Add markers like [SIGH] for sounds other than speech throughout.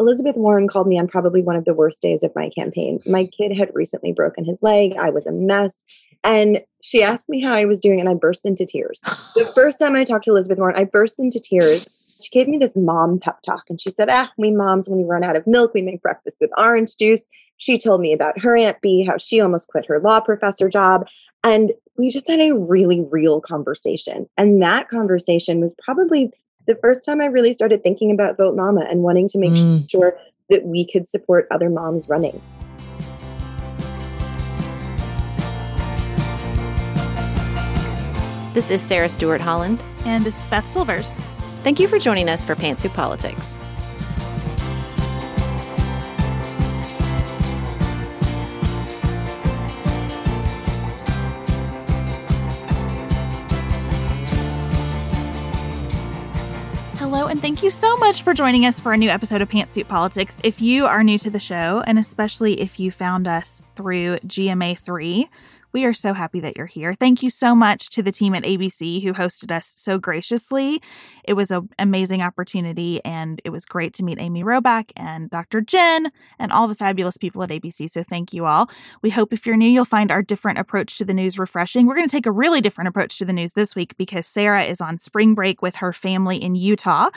Elizabeth Warren called me on probably one of the worst days of my campaign. My kid had recently broken his leg. I was a mess. And she asked me how I was doing, and I burst into tears. the [SIGHS] first time I talked to Elizabeth Warren, I burst into tears. She gave me this mom pep talk, and she said, Ah, we moms, when we run out of milk, we make breakfast with orange juice. She told me about her Aunt B, how she almost quit her law professor job. And we just had a really real conversation. And that conversation was probably the first time I really started thinking about Vote Mama and wanting to make mm. sure that we could support other moms running. This is Sarah Stewart Holland. And this is Beth Silvers. Thank you for joining us for Pantsuit Politics. Thank you so much for joining us for a new episode of Pantsuit Politics. If you are new to the show, and especially if you found us through GMA3, we are so happy that you're here. Thank you so much to the team at ABC who hosted us so graciously. It was an amazing opportunity, and it was great to meet Amy Robach and Dr. Jen and all the fabulous people at ABC. So thank you all. We hope if you're new, you'll find our different approach to the news refreshing. We're going to take a really different approach to the news this week because Sarah is on spring break with her family in Utah,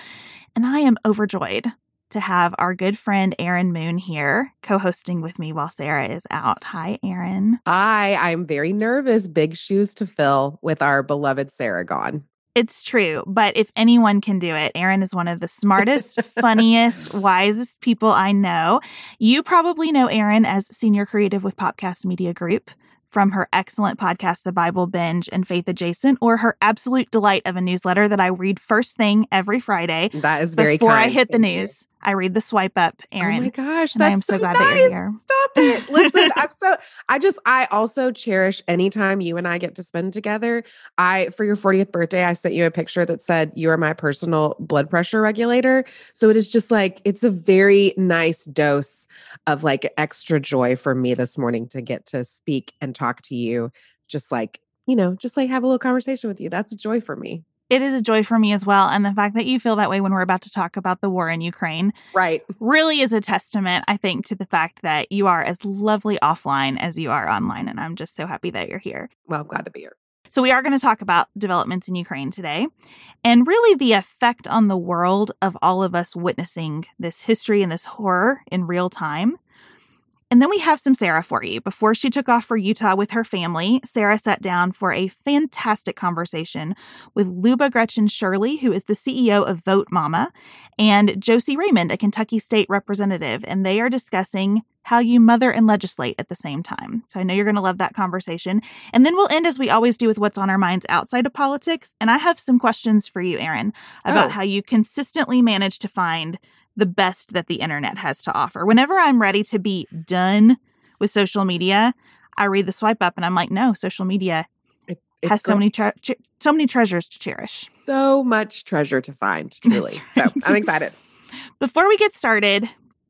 and I am overjoyed to have our good friend Erin Moon here co hosting with me while Sarah is out. Hi, Erin. Hi, I'm very nervous. Big shoes to fill with our beloved Sarah gone. It's true, but if anyone can do it, Erin is one of the smartest, [LAUGHS] funniest, wisest people I know. You probably know Erin as senior creative with Popcast Media Group from her excellent podcast, The Bible Binge and Faith Adjacent, or her absolute delight of a newsletter that I read first thing every Friday. That is very before kind. I hit the news. I read the swipe up, Erin. Oh my gosh, I am so, so glad nice. that you're here. Stop it. Listen, I'm so I just I also cherish anytime you and I get to spend together. I for your 40th birthday, I sent you a picture that said you are my personal blood pressure regulator. So it is just like it's a very nice dose of like extra joy for me this morning to get to speak and talk to you. Just like, you know, just like have a little conversation with you. That's a joy for me it is a joy for me as well. And the fact that you feel that way when we're about to talk about the war in Ukraine, right, really is a testament, I think, to the fact that you are as lovely offline as you are online. And I'm just so happy that you're here. Well, I'm glad to be here. So, we are going to talk about developments in Ukraine today and really the effect on the world of all of us witnessing this history and this horror in real time. And then we have some Sarah for you. Before she took off for Utah with her family, Sarah sat down for a fantastic conversation with Liuba Grechen Shirley, who is the CEO of Vote Mama, and Josie Raymond, a Kentucky state representative. And they are discussing how you mother and legislate at the same time. So I know you're going to love that conversation. And then we'll end as we always do with what's on our minds outside of politics. And I have some questions for you, Erin, about oh. how you consistently manage to find the best that the internet has to offer. Whenever I'm ready to be done with social media, I read the swipe up and I'm like, no, social media it, has so many tre- so many treasures to cherish. So much treasure to find, truly. Right. So I'm [LAUGHS] excited. Before we get started,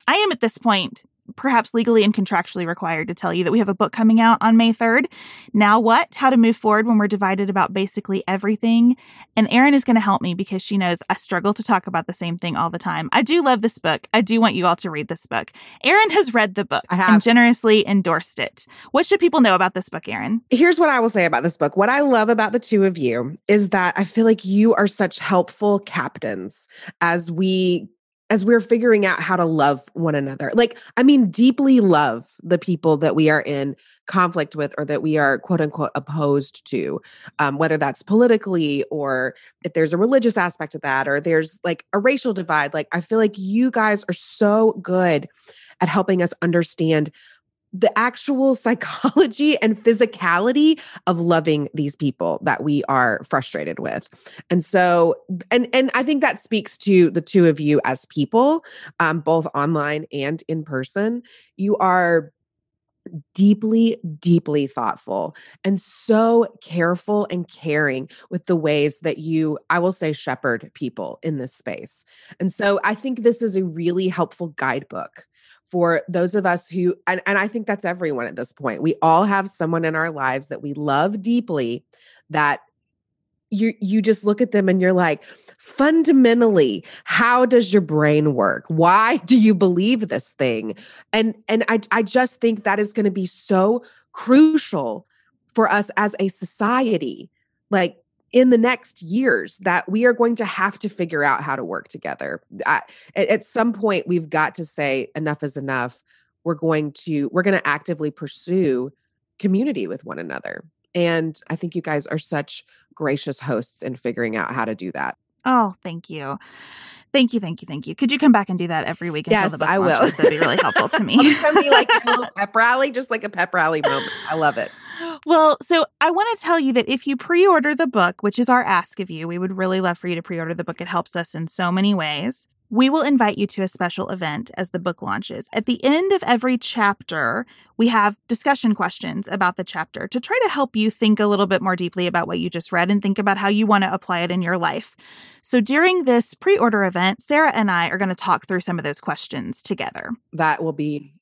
I am at this point perhaps legally and contractually required to tell you that we have a book coming out on May 3rd. Now what? How to move forward when we're divided about basically everything. And Erin is going to help me because she knows I struggle to talk about the same thing all the time. I do love this book. I do want you all to read this book. Erin has read the book and generously endorsed it. What should people know about this book, Erin? Here's what I will say about this book. What I love about the two of you is that I feel like you are such helpful captains as we as we're figuring out how to love one another. Like, I mean, deeply love the people that we are in conflict with or that we are quote unquote opposed to, um, whether that's politically or if there's a religious aspect of that or there's like a racial divide. Like, I feel like you guys are so good at helping us understand the actual [LAUGHS] psychology and physicality of loving these people that we are frustrated with and so and and i think that speaks to the two of you as people um, both online and in person you are deeply, deeply thoughtful and so careful and caring with the ways that you, I will say, shepherd people in this space. And so I think this is a really helpful guidebook for those of us who, and, and I think that's everyone at this point. We all have someone in our lives that we love deeply that you you just look at them and you're like fundamentally how does your brain work? Why [LAUGHS] do you believe this thing? And and i i just think that is going to be so crucial for us as a society. Like in the next years that we are going to have to figure out how to work together I, at, at some point we've got to say enough is enough we're going to we're going to actively pursue community with one another and I think you guys are such gracious hosts in figuring out how to do that. Oh, thank you. Thank you, thank you, thank you. Could you come back and do that every week until yes, the book I will. launches? That'd be really helpful to [LAUGHS] me. gonna be like a little [LAUGHS] pep rally, just like a pep rally moment. I love it. Well, so I want to tell you that if you pre-order the book, which is our ask of you, we would really love for you to pre-order the book. It helps us in so many ways. We will invite you to a special event as the book launches. At the end of every chapter, we have discussion questions about the chapter to try to help you think a little bit more deeply about what you just read and think about how you want to apply it in your life. So during this pre order event, Sarah and I are going to talk through some of those questions together. That will be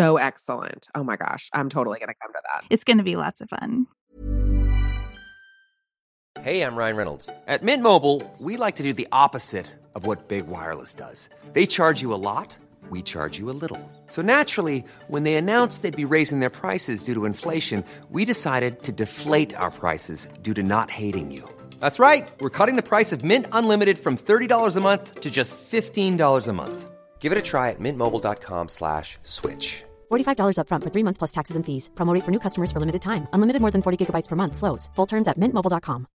so excellent. Oh my gosh, I'm totally going to come to that. It's going to be lots of fun. Hey, I'm Ryan Reynolds. At Mint Mobile, we like to do the opposite of what Big Wireless does. They charge you a lot, we charge you a little. So naturally, when they announced they'd be raising their prices due to inflation, we decided to deflate our prices due to not hating you. That's right. We're cutting the price of Mint Unlimited from $30 a month to just $15 a month. Give it a try at mintmobile.com slash switch. $45 upfront for three months plus taxes and fees. Promo rate for new customers for limited time. Unlimited more than 40 gigabytes per month. Slows. Full terms at mintmobile.com.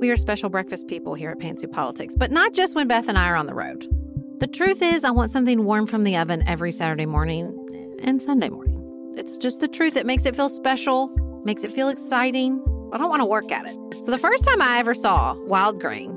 We are special breakfast people here at Pantsuit Politics, but not just when Beth and I are on the road. The truth is, I want something warm from the oven every Saturday morning and Sunday morning. It's just the truth. It makes it feel special, makes it feel exciting. I don't want to work at it. So the first time I ever saw wild grain,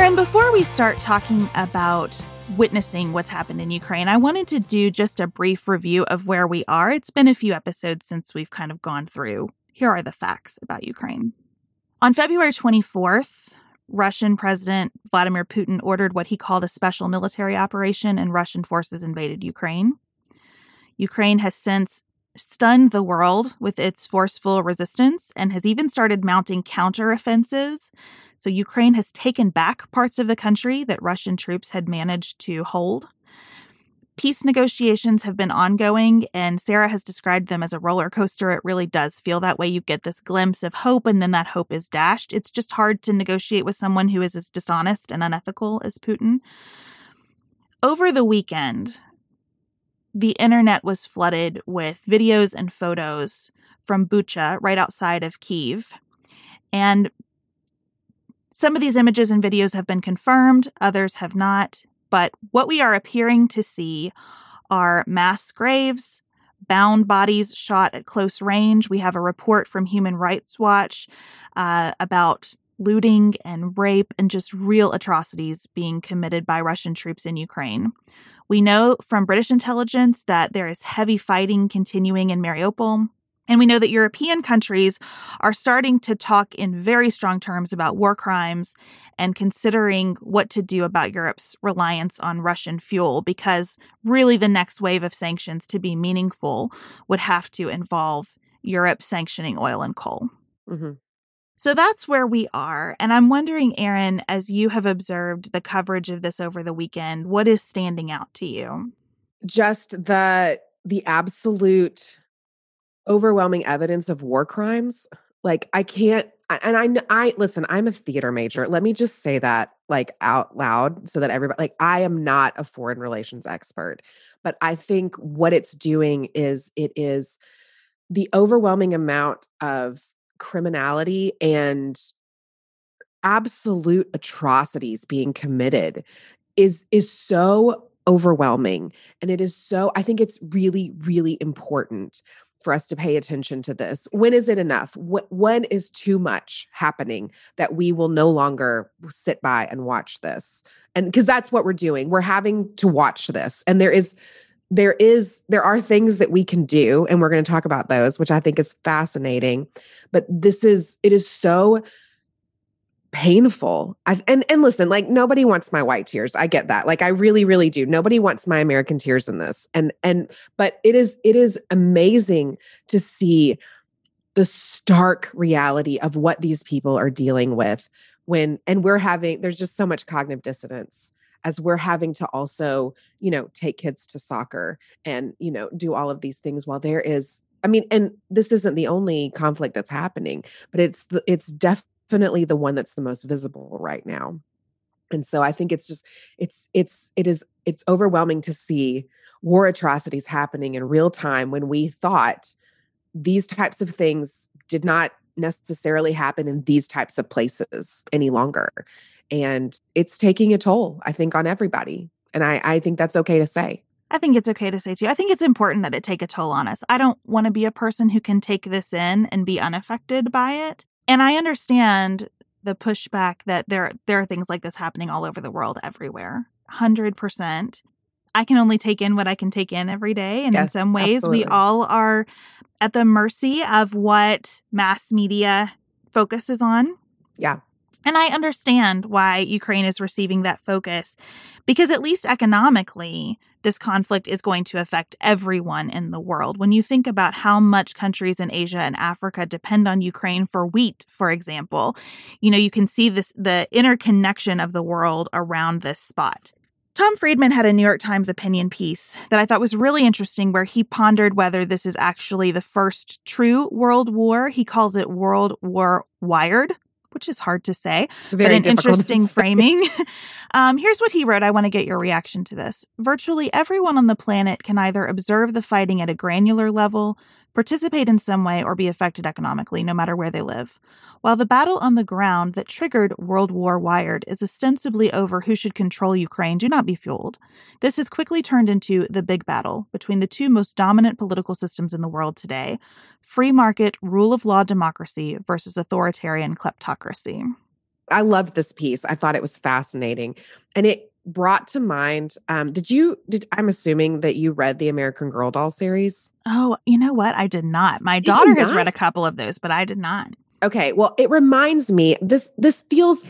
Erin, before we start talking about witnessing what's happened in Ukraine, I wanted to do just a brief review of where we are. It's been a few episodes since we've kind of gone through. Here are the facts about Ukraine. On February 24th, Russian President Vladimir Putin ordered what he called a special military operation, and Russian forces invaded Ukraine. Ukraine has since stunned the world with its forceful resistance and has even started mounting counteroffensives so Ukraine has taken back parts of the country that Russian troops had managed to hold. Peace negotiations have been ongoing, and Sarah has described them as a roller coaster. It really does feel that way. You get this glimpse of hope, and then that hope is dashed. It's just hard to negotiate with someone who is as dishonest and unethical as Putin. Over the weekend, the internet was flooded with videos and photos from Bucha, right outside of Kiev. And Some of these images and videos have been confirmed, others have not. But what we are appearing to see are mass graves, bound bodies shot at close range. We have a report from Human Rights Watch uh, about looting and rape and just real atrocities being committed by Russian troops in Ukraine. We know from British intelligence that there is heavy fighting continuing in Mariupol. And we know that European countries are starting to talk in very strong terms about war crimes and considering what to do about Europe's reliance on Russian fuel, because really the next wave of sanctions to be meaningful would have to involve Europe sanctioning oil and coal. Mm-hmm. So that's where we are. And I'm wondering, Erin, as you have observed the coverage of this over the weekend, what is standing out to you? Just the the absolute overwhelming evidence of war crimes. Like I can't and I I listen, I'm a theater major. Let me just say that like out loud so that everybody like I am not a foreign relations expert, but I think what it's doing is it is the overwhelming amount of criminality and absolute atrocities being committed is is so overwhelming and it is so I think it's really really important for us to pay attention to this. When is it enough? when is too much happening that we will no longer sit by and watch this? And because that's what we're doing, we're having to watch this. And there is, there is, there are things that we can do, and we're going to talk about those, which I think is fascinating. But this is, it is so painful. I've, and and listen, like nobody wants my white tears. I get that. Like I really really do. Nobody wants my American tears in this. And and but it is it is amazing to see the stark reality of what these people are dealing with when and we're having there's just so much cognitive dissonance as we're having to also, you know, take kids to soccer and, you know, do all of these things while there is I mean, and this isn't the only conflict that's happening, but it's the, it's definitely definitely the one that's the most visible right now and so i think it's just it's it's it is it's overwhelming to see war atrocities happening in real time when we thought these types of things did not necessarily happen in these types of places any longer and it's taking a toll i think on everybody and i i think that's okay to say I think it's okay to say too. I think it's important that it take a toll on us. I don't want to be a person who can take this in and be unaffected by it. And I understand the pushback that there there are things like this happening all over the world everywhere. 100%. I can only take in what I can take in every day and yes, in some ways absolutely. we all are at the mercy of what mass media focuses on. Yeah. And I understand why Ukraine is receiving that focus because, at least economically, this conflict is going to affect everyone in the world. When you think about how much countries in Asia and Africa depend on Ukraine for wheat, for example, you know, you can see this the interconnection of the world around this spot. Tom Friedman had a New York Times opinion piece that I thought was really interesting, where he pondered whether this is actually the first true world war. He calls it World War Wired, which is hard to say, Very but an interesting framing. [LAUGHS] um, here's what he wrote. I want to get your reaction to this. Virtually everyone on the planet can either observe the fighting at a granular level, participate in some way, or be affected economically, no matter where they live. While the battle on the ground that triggered World War Wired is ostensibly over who should control Ukraine, do not be fooled. This has quickly turned into the big battle between the two most dominant political systems in the world today free market, rule of law democracy versus authoritarian kleptocracy. I loved this piece. I thought it was fascinating. And it brought to mind um did you did i'm assuming that you read the american girl doll series? Oh you know what? I did not. My did daughter has read a couple of those but i did not. Okay well it reminds me this this feels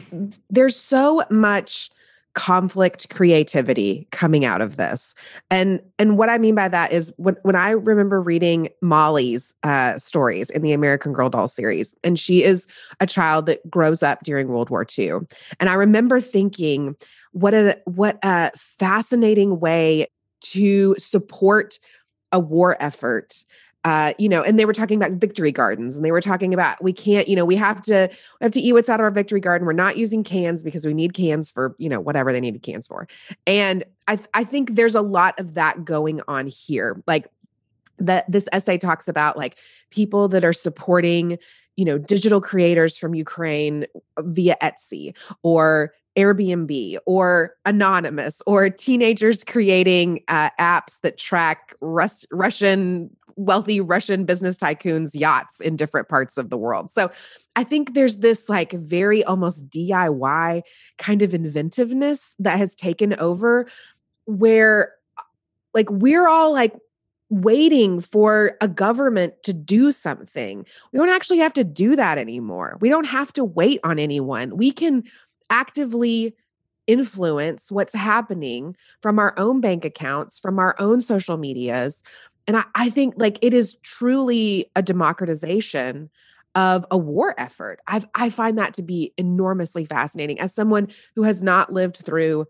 there's so much conflict creativity coming out of this. And and what i mean by that is when, when i remember reading molly's uh, stories in the american girl doll series and she is a child that grows up during world war ii and i remember thinking what a what a fascinating way to support a war effort uh, you know, and they were talking about victory gardens and they were talking about we can't, you know, we have to we have to eat what's out of our victory garden. We're not using cans because we need cans for, you know, whatever they needed cans for. And I I think there's a lot of that going on here. Like that this essay talks about like people that are supporting you know, digital creators from Ukraine via Etsy or Airbnb or Anonymous or teenagers creating uh, apps that track Rus- Russian wealthy Russian business tycoons' yachts in different parts of the world. So I think there's this like very almost DIY kind of inventiveness that has taken over where like we're all like waiting for a government to do something. We don't actually have to do that anymore. We don't have to wait on anyone. We can actively influence what's happening from our own bank accounts, from our own social medias. And I, I think like it is truly a democratization of a war effort. I I find that to be enormously fascinating as someone who has not lived through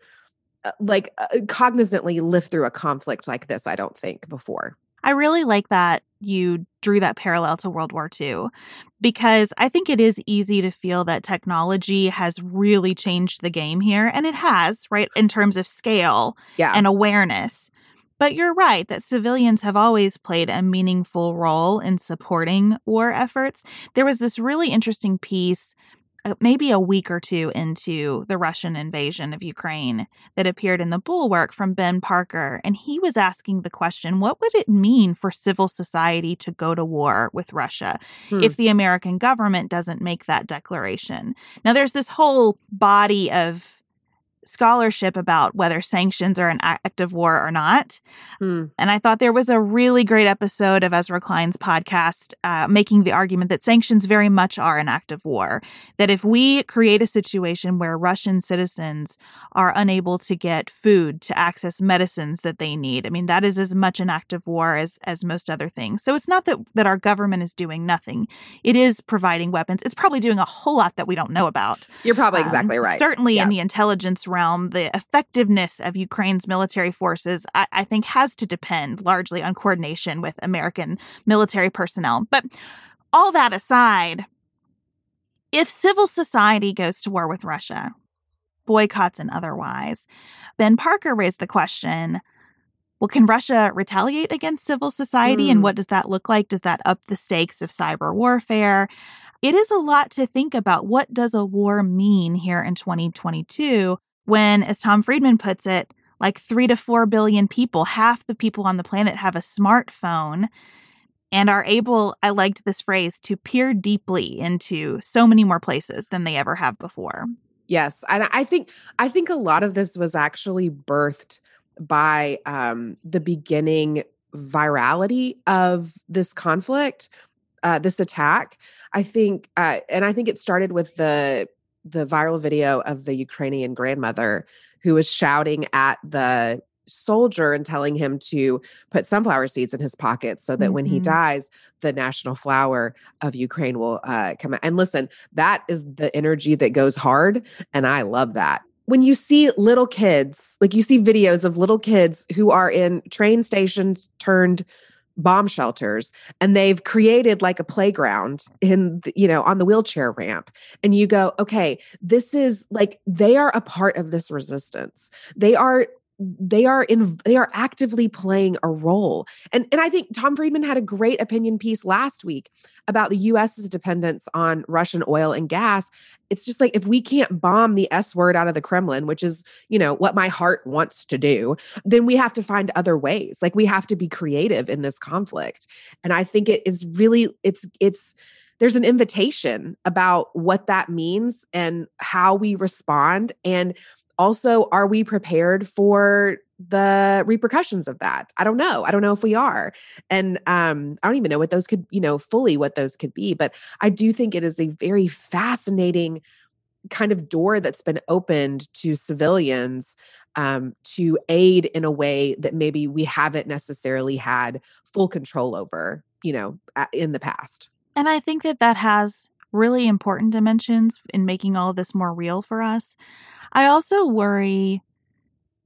uh, like uh, cognizantly lived through a conflict like this I don't think before. I really like that you drew that parallel to World War II because I think it is easy to feel that technology has really changed the game here. And it has, right, in terms of scale yeah. and awareness. But you're right that civilians have always played a meaningful role in supporting war efforts. There was this really interesting piece uh, maybe a week or two into the Russian invasion of Ukraine that appeared in the Bulwark from Ben Parker. And he was asking the question what would it mean for civil society to go to war with Russia hmm. if the American government doesn't make that declaration? Now, there's this whole body of scholarship about whether sanctions are an act of war or not. Hmm. And I thought there was a really great episode of Ezra Klein's podcast uh, making the argument that sanctions very much are an act of war. That if we create a situation where Russian citizens are unable to get food, to access medicines that they need, I mean, that is as much an act of war as, as most other things. So it's not that, that our government is doing nothing, it is providing weapons. It's probably doing a whole lot that we don't know about. You're probably um, exactly right. Certainly yeah. in the intelligence realm, the effectiveness of Ukraine's military forces, I, I think, has to depend largely on coordination with American military personnel. But all that aside, if civil society goes to war with Russia, boycotts and otherwise, Ben Parker raised the question well, can Russia retaliate against civil society? Mm. And what does that look like? Does that up the stakes of cyber warfare? It is a lot to think about. What does a war mean here in 2022 when, as Tom Friedman puts it, like three to four billion people, half the people on the planet have a smartphone and are able, I liked this phrase, to peer deeply into so many more places than they ever have before. Yes. And I think I think a lot of this was actually birthed by um, the beginning virality of this conflict, uh, this attack. I think, uh, and I think it started with the the viral video of the Ukrainian grandmother who was shouting at the soldier and telling him to put sunflower seeds in his pocket so that mm-hmm. when he mm-hmm. dies the national flower of ukraine will uh, come out and listen that is the energy that goes hard and i love that when you see little kids like you see videos of little kids who are in train stations turned bomb shelters and they've created like a playground in the, you know on the wheelchair ramp. And you go okay this is like they are a part of this resistance. They are they are in they are actively playing a role. And and i think tom friedman had a great opinion piece last week about the us's dependence on russian oil and gas. It's just like if we can't bomb the s word out of the kremlin which is you know what my heart wants to do then we have to find other ways. Like we have to be creative in this conflict. And i think it is really it's it's there's an invitation about what that means and how we respond. And also are we prepared for the repercussions of that? I don't know. I don't know if we are. And um i don't even know what those could you know fully what those could be but i do think it is a very fascinating kind of door that's been opened to civilians um, to aid in a way that maybe we haven't necessarily had full control over you know in the past. And i think that that has really important dimensions in making all of this more real for us I also worry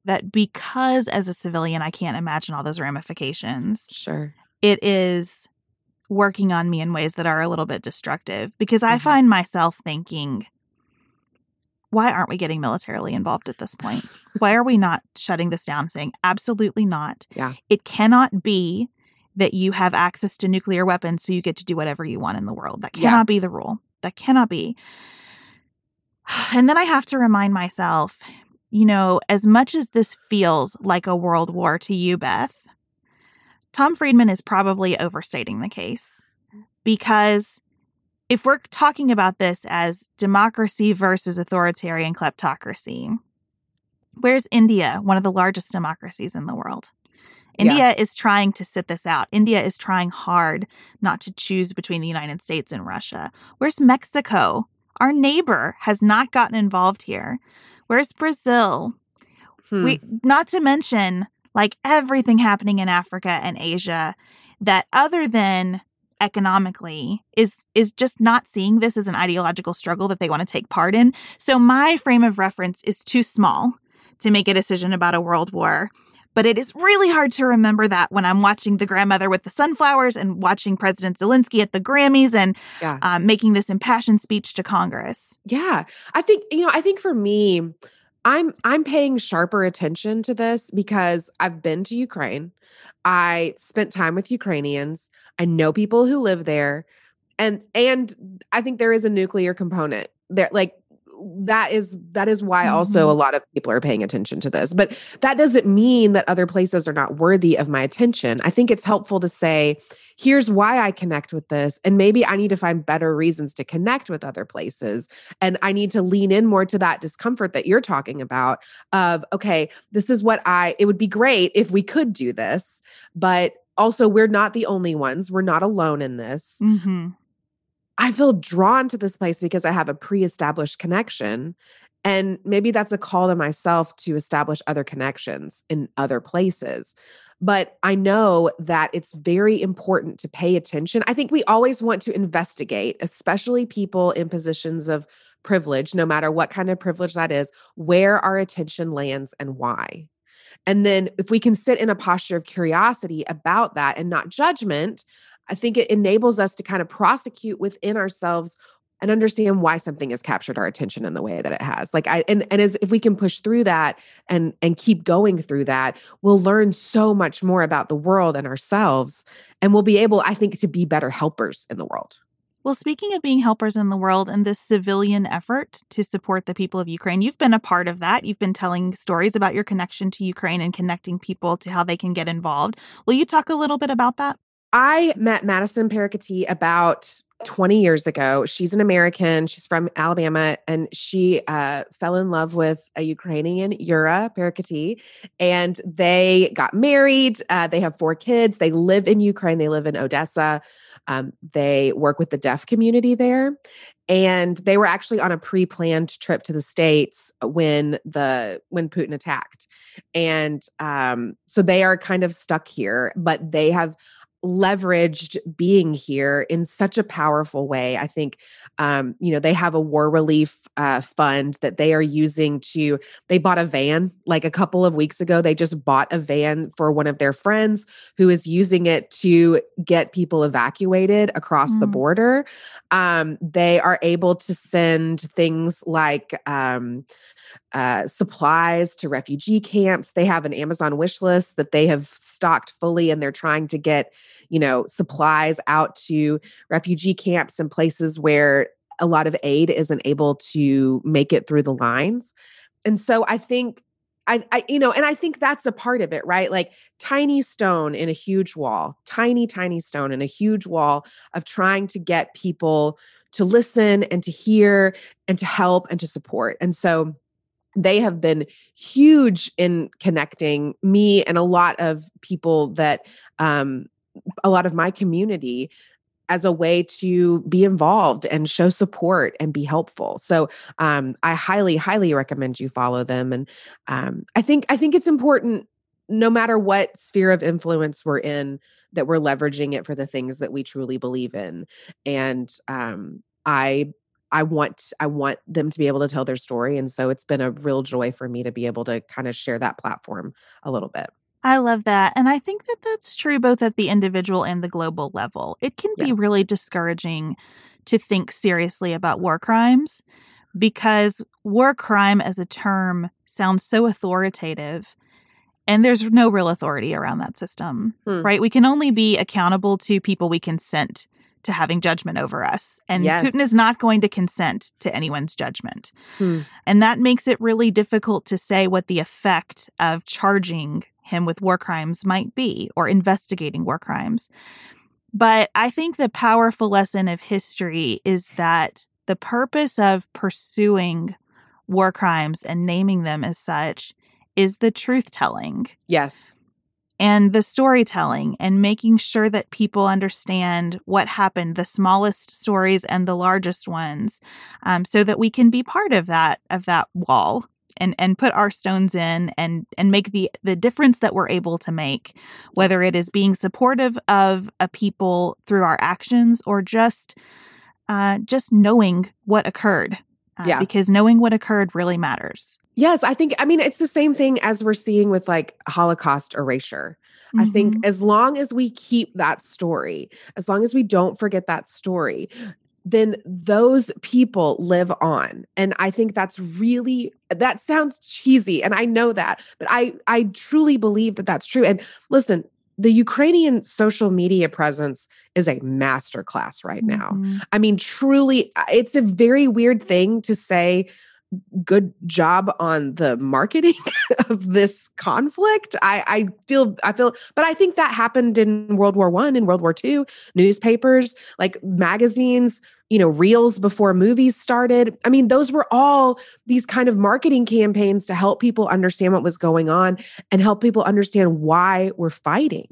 that because as a civilian, I can't imagine all those ramifications. Sure. It is working on me in ways that are a little bit destructive because I mm-hmm. find myself thinking, why aren't we getting militarily involved at this point? why are we not shutting this down, saying, absolutely not? Yeah. It cannot be that you have access to nuclear weapons so you get to do whatever you want in the world. That Yeah. cannot be the rule. That cannot be. [SIGHS] And then I have to remind myself, you know, as much as this feels like a world war to you, Beth, Tom Friedman is probably overstating the case because if we're talking about this as democracy versus authoritarian kleptocracy, where's India, one of the largest democracies in the world? Yeah. India is trying to sit this out. India is trying hard not to choose between the United States and Russia. Where's Mexico? Our neighbor has not gotten involved here. Where's Brazil? Hmm. We not to mention like everything happening in Africa and Asia that other than economically is is just not seeing this as an ideological struggle that they want to take part in. So my frame of reference is too small to make a decision about a world war. But it is really hard to remember that when I'm watching the grandmother with the sunflowers and watching President Zelensky at the Grammys and Yeah. um, making this impassioned speech to Congress. Yeah. I think you know, I think for me I'm I'm paying sharper attention to this because I've been to Ukraine. I spent time with Ukrainians. I know people who live there and and I think there is a nuclear component. There like that is that is why also Mhm. a lot of people are paying attention to this. But that doesn't mean that other places are not worthy of my attention. I think it's helpful to say here's why I connect with this and maybe I need to find better reasons to connect with other places and I need to lean in more to that discomfort that you're talking about of okay, this is what I it would be great if we could do this, but also we're not the only ones. We're not alone in this. Mm-hmm. I feel drawn to this place because I have a pre-established connection and maybe that's a call to myself to establish other connections in other places. But I know that it's very important to pay attention. I think we always want to investigate, especially people in positions of privilege, no matter what kind of privilege that is, where our attention lands and why. And then if we can sit in a posture of curiosity about that and not judgment, I think it enables us to kind of prosecute within ourselves and understand why something has captured our attention in the way that it has. Like I and and as if we can push through that and and keep going through that, we'll learn so much more about the world and ourselves and we'll be able I think to be better helpers in the world. Well, speaking of being helpers in the world and this civilian effort to support the people of Ukraine, you've been a part of that. You've been telling stories about your connection to Ukraine and connecting people to how they can get involved. Will you talk a little bit about that? I met Madison Paracati about 20 years ago. She's an American. She's from Alabama, and she uh, fell in love with a Ukrainian, Yura Paracati, and they got married. Uh, they have four kids. They live in Ukraine. They live in Odessa. Um, they work with the deaf community there. And they were actually on a pre-planned trip to the states when the when Putin attacked, and um, so they are kind of stuck here. But they have leveraged being here in such a powerful way. I think, um, you know, they have a war relief uh, fund that they are using to. They bought a van like a couple of weeks ago. They just bought a van for one of their friends who is using it to get people evacuated across the Mm. border. Um, they are able to send things like. Um, uh, supplies to refugee camps. They have an Amazon wish list that they have stocked fully, and they're trying to get, you know, supplies out to refugee camps and places where a lot of aid isn't able to make it through the lines. And so I think. I, I, you know, and I think that's a part of it, right? Like tiny stone in a huge wall, tiny, tiny stone in a huge wall of trying to get people to listen and to hear and to help and to support. And so, they have been huge in connecting me and a lot of people that um, a lot of my community as a way to be involved and show support and be helpful. So um, i highly highly recommend you follow them. And um, i think i think it's important no matter what sphere of influence we're in that we're leveraging it for the things that we truly believe in. And um, i I want I want them to be able to tell their story and so it's been a real joy for me to be able to kind of share that platform a little bit. I love that. And I think that that's true both at the individual and the global level. It can be really discouraging to think seriously about war crimes because war crime as a term sounds so authoritative. And there's no real authority around that system, Hmm. right? We can only be accountable to people we consent to having judgment over us. And Yes. Putin is not going to consent to anyone's judgment. Hmm. And that makes it really difficult to say what the effect of charging him with war crimes might be or investigating war crimes. But I think the powerful lesson of history is that the purpose of pursuing war crimes and naming them as such is the truth telling Yes. And the storytelling and making sure that people understand what happened the smallest stories and the largest ones um, so that we can be part of that of that wall and and put our stones in and and make the the difference that we're able to make whether it is being supportive of a people through our actions or just uh, just knowing what occurred uh, Yeah. because knowing what occurred really matters Yes, I think I mean it's the same thing as we're seeing with like Holocaust erasure. I think Mhm. as long as we keep that story, as long as we don't forget that story, then those people live on. And I think that's really that sounds cheesy and I know that, but I I truly believe that that's true. And listen, the Ukrainian social media presence is a masterclass right now. Mhm. I mean, truly, it's a very weird thing to say good job on the marketing [LAUGHS] of this conflict. I, I feel, I feel, but I think that happened in World War One, in World War Two, newspapers, like magazines, you know, reels before movies started. I mean, those were all these kind of marketing campaigns to help people understand what was going on and help people understand why we're fighting.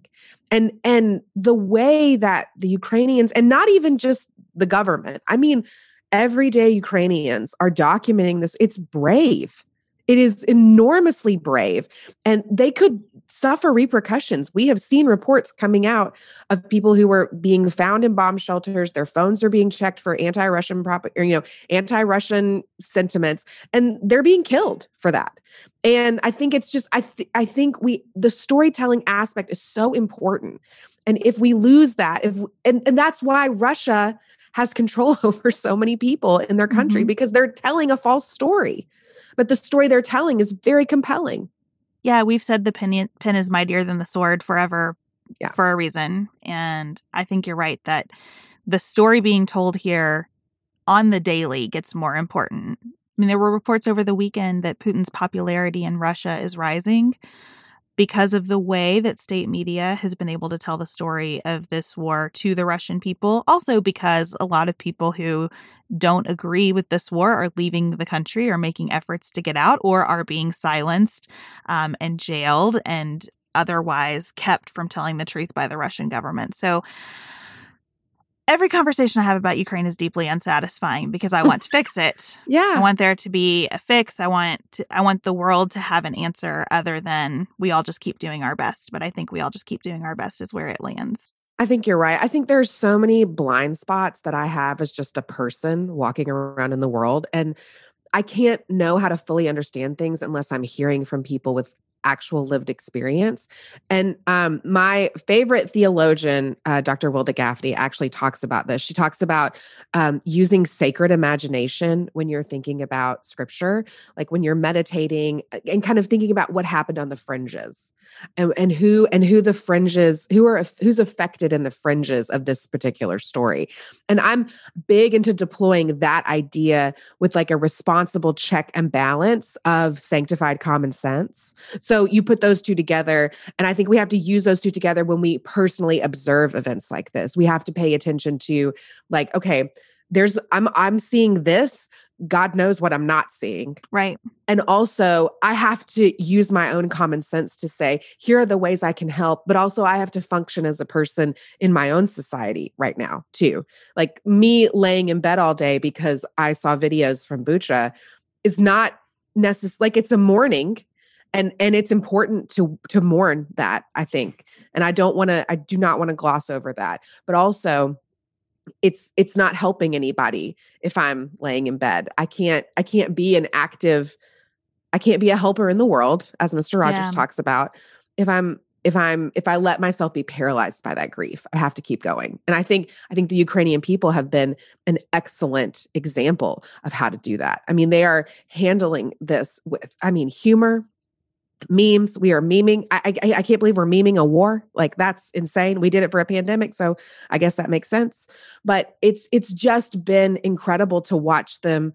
And and the way that the Ukrainians and not even just the government. I mean, everyday Ukrainians are documenting this. It's brave. It is enormously brave. And they could suffer repercussions. We have seen reports coming out of people who were being found in bomb shelters. Their phones are being checked for anti-Russian prop, or, you know, anti-Russian sentiments, and they're being killed for that. And I think it's just I th- I think we the storytelling aspect is so important. And if we lose that, if and, and that's why Russia has control [LAUGHS] over so many people in their country Mhm. because they're telling a false story. But the story they're telling is very compelling. yeah, we've said the pen, pen is mightier than the sword forever Yeah. for a reason. And I think you're right that the story being told here on the daily gets more important. I mean, there were reports over the weekend that Putin's popularity in Russia is rising because of the way that state media has been able to tell the story of this war to the Russian people. Also, because a lot of people who don't agree with this war are leaving the country or making efforts to get out or are being silenced um, and jailed and otherwise kept from telling the truth by the Russian government. So, every conversation I have about Ukraine is deeply unsatisfying because I want to fix it. [LAUGHS] Yeah. I want there to be a fix. I want to, I want the world to have an answer other than we all just keep doing our best. But I think we all just keep doing our best is where it lands. I think you're right. I think there's so many blind spots that I have as just a person walking around in the world. And I can't know how to fully understand things unless I'm hearing from people with actual lived experience. And um, my favorite theologian, uh, Dr. Wilda Gafney, actually talks about this. She talks about um, using sacred imagination when you're thinking about scripture, like when you're meditating uh, and kind of thinking about what happened on the fringes and, and who and who the fringes who are who's affected in the fringes of this particular story and i'm big into deploying that idea with like a responsible check and balance of sanctified common sense so you put those two together and i think we have to use those two together when we personally observe events like this we have to pay attention to like okay there's i'm i'm seeing this god knows what i'm not seeing Right. and also, I have to use my own common sense to say, here are the ways I can help. But also, I have to function as a person in my own society right now, too. Like me laying in bed all day because I saw videos from Bucha is not necessary. Like it's a mourning. And, and it's important to to mourn that I think and I don't want to I do not want to gloss over that but also it's it's not helping anybody if i'm laying in bed i can't i can't be an active i can't be a helper in the world as mr rogers Yeah. talks about if i'm if i'm if i let myself be paralyzed by that grief i have to keep going and i think i think the ukrainian people have been an excellent example of how to do that i mean they are handling this with i mean humor memes. We are memeing. I, I, I can't believe we're memeing a war. Like that's insane. We did it for a pandemic, so I guess that makes sense. But it's it's just been incredible to watch them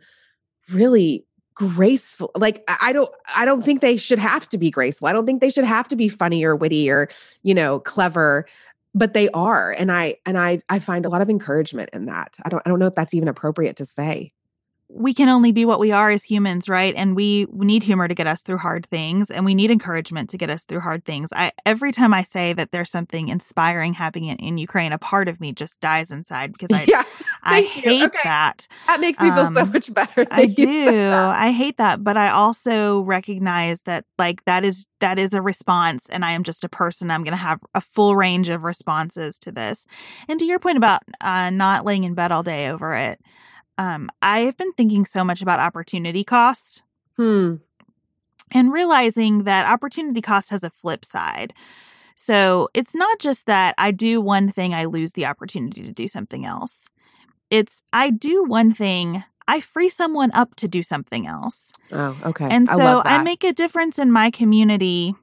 really graceful like i don't i don't think they should have to be graceful i don't think they should have to be funny or witty or you know clever but they are and i and i i find a lot of encouragement in that i don't i don't know if that's even appropriate to say we can only be what we are as humans, right? And we, we need humor to get us through hard things and we need encouragement to get us through hard things. I every time I say that there's something inspiring happening in, in Ukraine, a part of me just dies inside because I [LAUGHS] yeah, I hate okay. that. That makes me feel um, so much better. I do. I hate that, but I also recognize that like that is that is a response and I am just a person. I'm going to have a full range of responses to this. And to your point about uh, not laying in bed all day over it um, I have been thinking so much about opportunity cost. Hmm. And realizing that opportunity cost has a flip side. So it's not just that I do one thing, I lose the opportunity to do something else. It's I do one thing, I free someone up to do something else. Oh, okay. And so I, I make a difference in my community.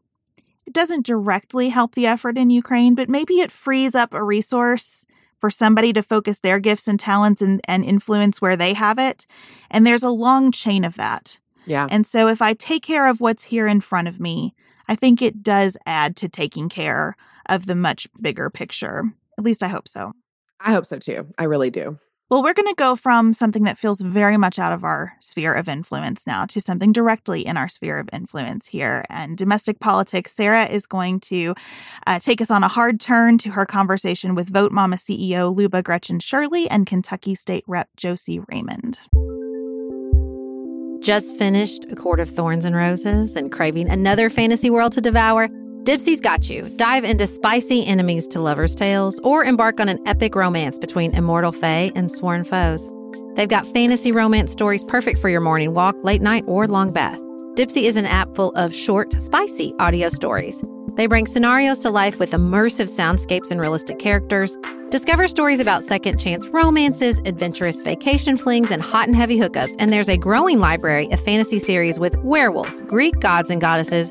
It doesn't directly help the effort in Ukraine, but maybe it frees up a resource for somebody to focus their gifts and talents and, and influence where they have it. And there's a long chain of that. Yeah. And so if I take care of what's here in front of me, I think it does add to taking care of the much bigger picture. At least I hope so. I hope so too. I really do. Well, we're going to go from something that feels very much out of our sphere of influence now to something directly in our sphere of influence here. And domestic politics, Sarah is going to uh, take us on a hard turn to her conversation with Vote Mama CEO Liuba Grechen Shirley and Kentucky State Rep Josie Raymond. Just finished A Court of Thorns and Roses and craving another fantasy world to devour? Dipsea's got you. Dive into spicy enemies to lovers' tales or embark on an epic romance between immortal fae and sworn foes. They've got fantasy romance stories perfect for your morning walk, late night, or long bath. Dipsea is an app full of short, spicy audio stories. They bring scenarios to life with immersive soundscapes and realistic characters. Discover stories about second chance romances, adventurous vacation flings, and hot and heavy hookups. And there's a growing library of fantasy series with werewolves, Greek gods and goddesses,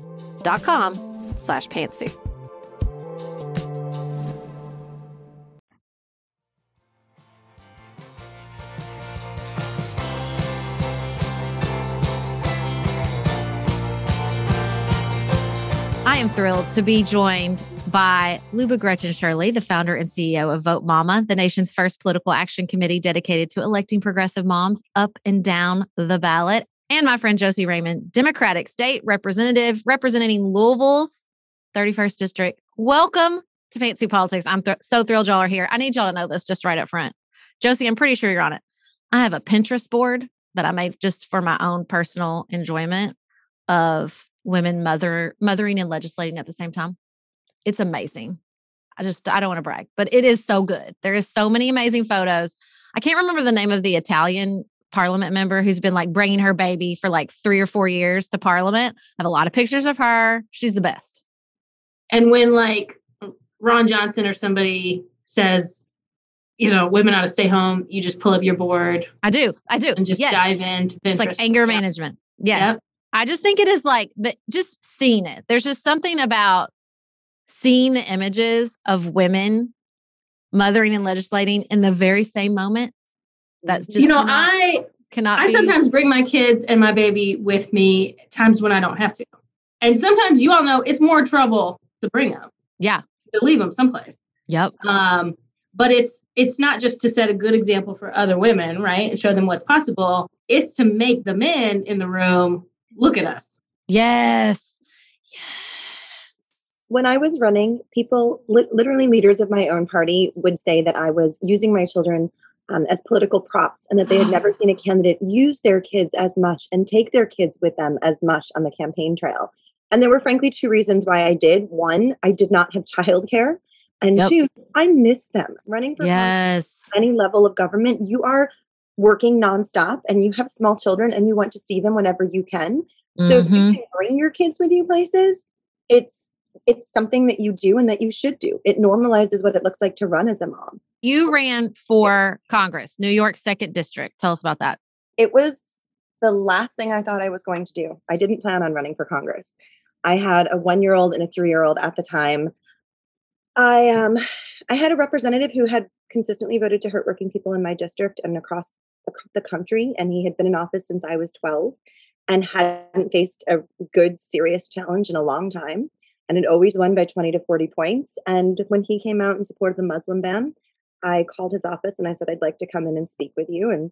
com slash pantsuit. I am thrilled to be joined by Liuba Grechen Shirley, the founder and CEO of Vote Mama, the nation's first political action committee dedicated to electing progressive moms up and down the ballot, and my friend Josie Raymond, Democratic State Representative representing Louisville's 31st District. Welcome to Pantsuit Politics. I'm th- so thrilled y'all are here. I need y'all to know this just right up front. Josie, I'm pretty sure you're on it. I have a Pinterest board that I made just for my own personal enjoyment of women mother mothering and legislating at the same time. It's amazing. I just I don't want to brag, but it is so good. There is so many amazing photos. I can't remember the name of the Italian parliament member who's been like bringing her baby for like 3 or 4 years to parliament. I have a lot of pictures of her. She's the best. And when like Ron Johnson or somebody says, you know, women ought to stay home, you just pull up your board. I do. I do. And just yes. dive into Pinterest. It's like anger Yeah. management. Yes. Yep. I just think it is like that just seeing it. There's just something about seeing the images of women mothering and legislating in the very same moment. That's just You know, cannot, I cannot I be- sometimes bring my kids and my baby with me times when I don't have to. And sometimes you all know it's more trouble to bring them, Yeah. to leave them someplace. Yep. Um, but it's it's not just to set a good example for other women, right? And show them what's possible. It's to make the men in the room look at us. Yes. when I was running, people, li- literally leaders of my own party, would say that I was using my children um, as political props and that they had never seen a candidate use their kids as much and take their kids with them as much on the campaign trail. And there were frankly two reasons why I did. One, I did not have [LAUGHS] childcare. And Yep. two, I miss them. Running for Yes. any level of government, you are working nonstop and you have small children and you want to see them whenever you can. So if Mhm. you can bring your kids with you places, it's it's something that you do and that you should do. It normalizes what it looks like to run as a mom. You ran for Congress, New York Second District. Tell us about that. It was the last thing I thought I was going to do. I didn't plan on running for Congress. I had a 1-year-old and a 3-year-old at the time. I um I had a representative who had consistently voted to hurt working people in my district and across the, the country and he had been in office since I was 12 and hadn't faced a good serious challenge in a long time and it always won by 20 to 40 points and when he came out in support of the muslim ban i called his office and i said i'd like to come in and speak with you and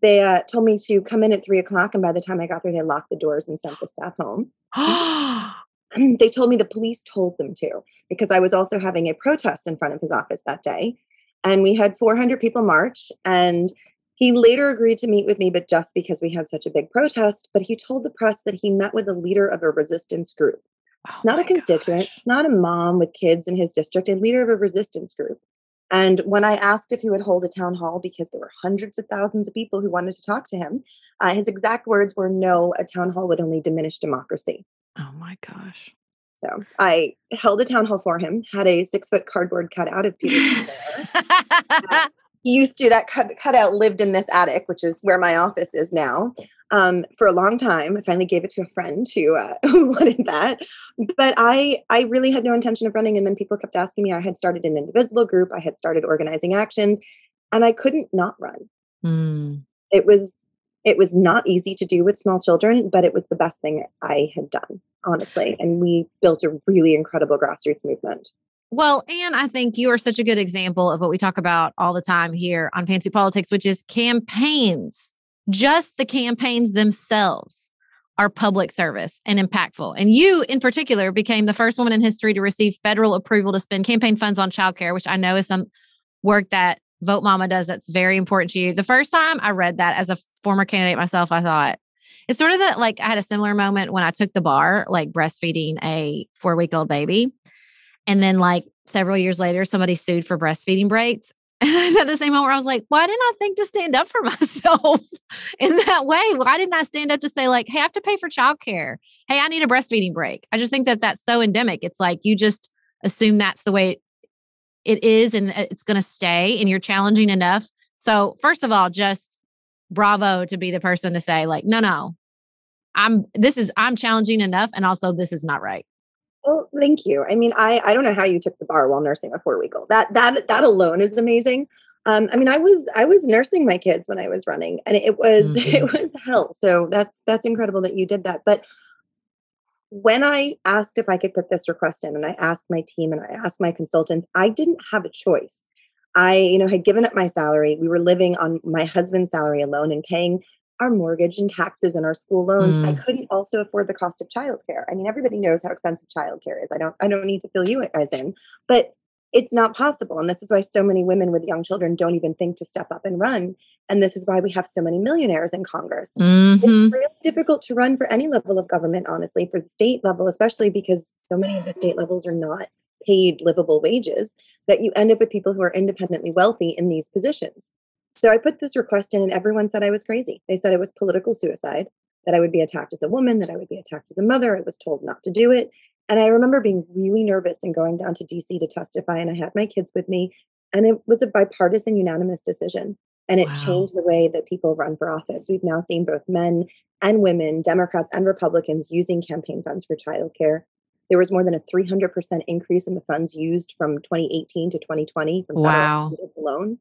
they uh, told me to come in at three o'clock and by the time i got there they locked the doors and sent the staff home [GASPS] [CLEARS THROAT] they told me the police told them to because I was also having a protest in front of his office that day. And we had 400 people march. And he later agreed to meet with me, but just because we had such a big protest. But he told the press that he met with a leader of a resistance group, Oh not a constituent, gosh. not a mom with kids in his district, a leader of a resistance group. And when I asked if he would hold a town hall, because there were hundreds of thousands of people who wanted to talk to him, uh, his exact words were no, a town hall would only diminish democracy. Oh my gosh. So I held a town hall for him, had a six foot cardboard cutout of Peter. There. [LAUGHS] he used to, that cut, cutout lived in this attic, which is where my office is now, um, for a long time. I finally gave it to a friend who, uh, [LAUGHS] who wanted that. But I, I really had no intention of running. And then people kept asking me. I had started an indivisible group, I had started organizing actions, and I couldn't not run. Mm. It was it was not easy to do with small children, but it was the best thing I had done, honestly. And we built a really incredible grassroots movement. Well, and I think you are such a good example of what we talk about all the time here on Pantsuit Politics, which is campaigns. Just the campaigns themselves are public service and impactful. And you, in particular, became the first woman in history to receive federal approval to spend campaign funds on childcare, which I know is some work that Vote Mama does that's very important to you. The first time I read that as a former candidate myself, I thought, it's sort of that like I had a similar moment when I took the bar, like breastfeeding a four week old baby. And then, like several years later, somebody sued for breastfeeding breaks. And I was at the same moment where I was like, why didn't I think to stand up for [LAUGHS] myself in that way? Why didn't I stand up to say, like, hey, I have to pay for childcare? Hey, I need a breastfeeding break. I just think that that's so endemic. It's like you just assume that's the way it is and it's going to stay, and you're challenging enough. So, first of all, just bravo to be the person to say, like, no, no, I'm this is I'm challenging enough, and also this is not right. Well, thank you. I mean, I I don't know how you took the bar while nursing a four week old. That that that alone is amazing. Um, I mean, I was I was nursing my kids when I was running, and it was [LAUGHS] mm-hmm. it was hell. So that's that's incredible that you did that. But when I asked if I could put this request in, and I asked my team and I asked my consultants, I didn't have a choice. I, you know, had given up my salary. We were living on my husband's salary alone and paying our mortgage and taxes and our school loans. Mm. I couldn't also afford the cost of childcare. I mean, everybody knows how expensive childcare is. I don't I don't need to fill you guys in, but it's not possible. And this is why so many women with young children don't even think to step up and run. And this is why we have so many millionaires in Congress. Mm-hmm. It's really difficult to run for any level of government, honestly, for the state level, especially because so many of the state levels are not paid livable wages, that you end up with people who are independently wealthy in these positions. So I put this request in, and everyone said I was crazy. They said it was political suicide, that I would be attacked as a woman, that I would be attacked as a mother. I was told not to do it. And I remember being really nervous and going down to DC to testify, and I had my kids with me. And it was a bipartisan, unanimous decision. And it wow. changed the way that people run for office. We've now seen both men and women, Democrats and Republicans, using campaign funds for childcare. There was more than a 300% increase in the funds used from 2018 to 2020 from wow. alone.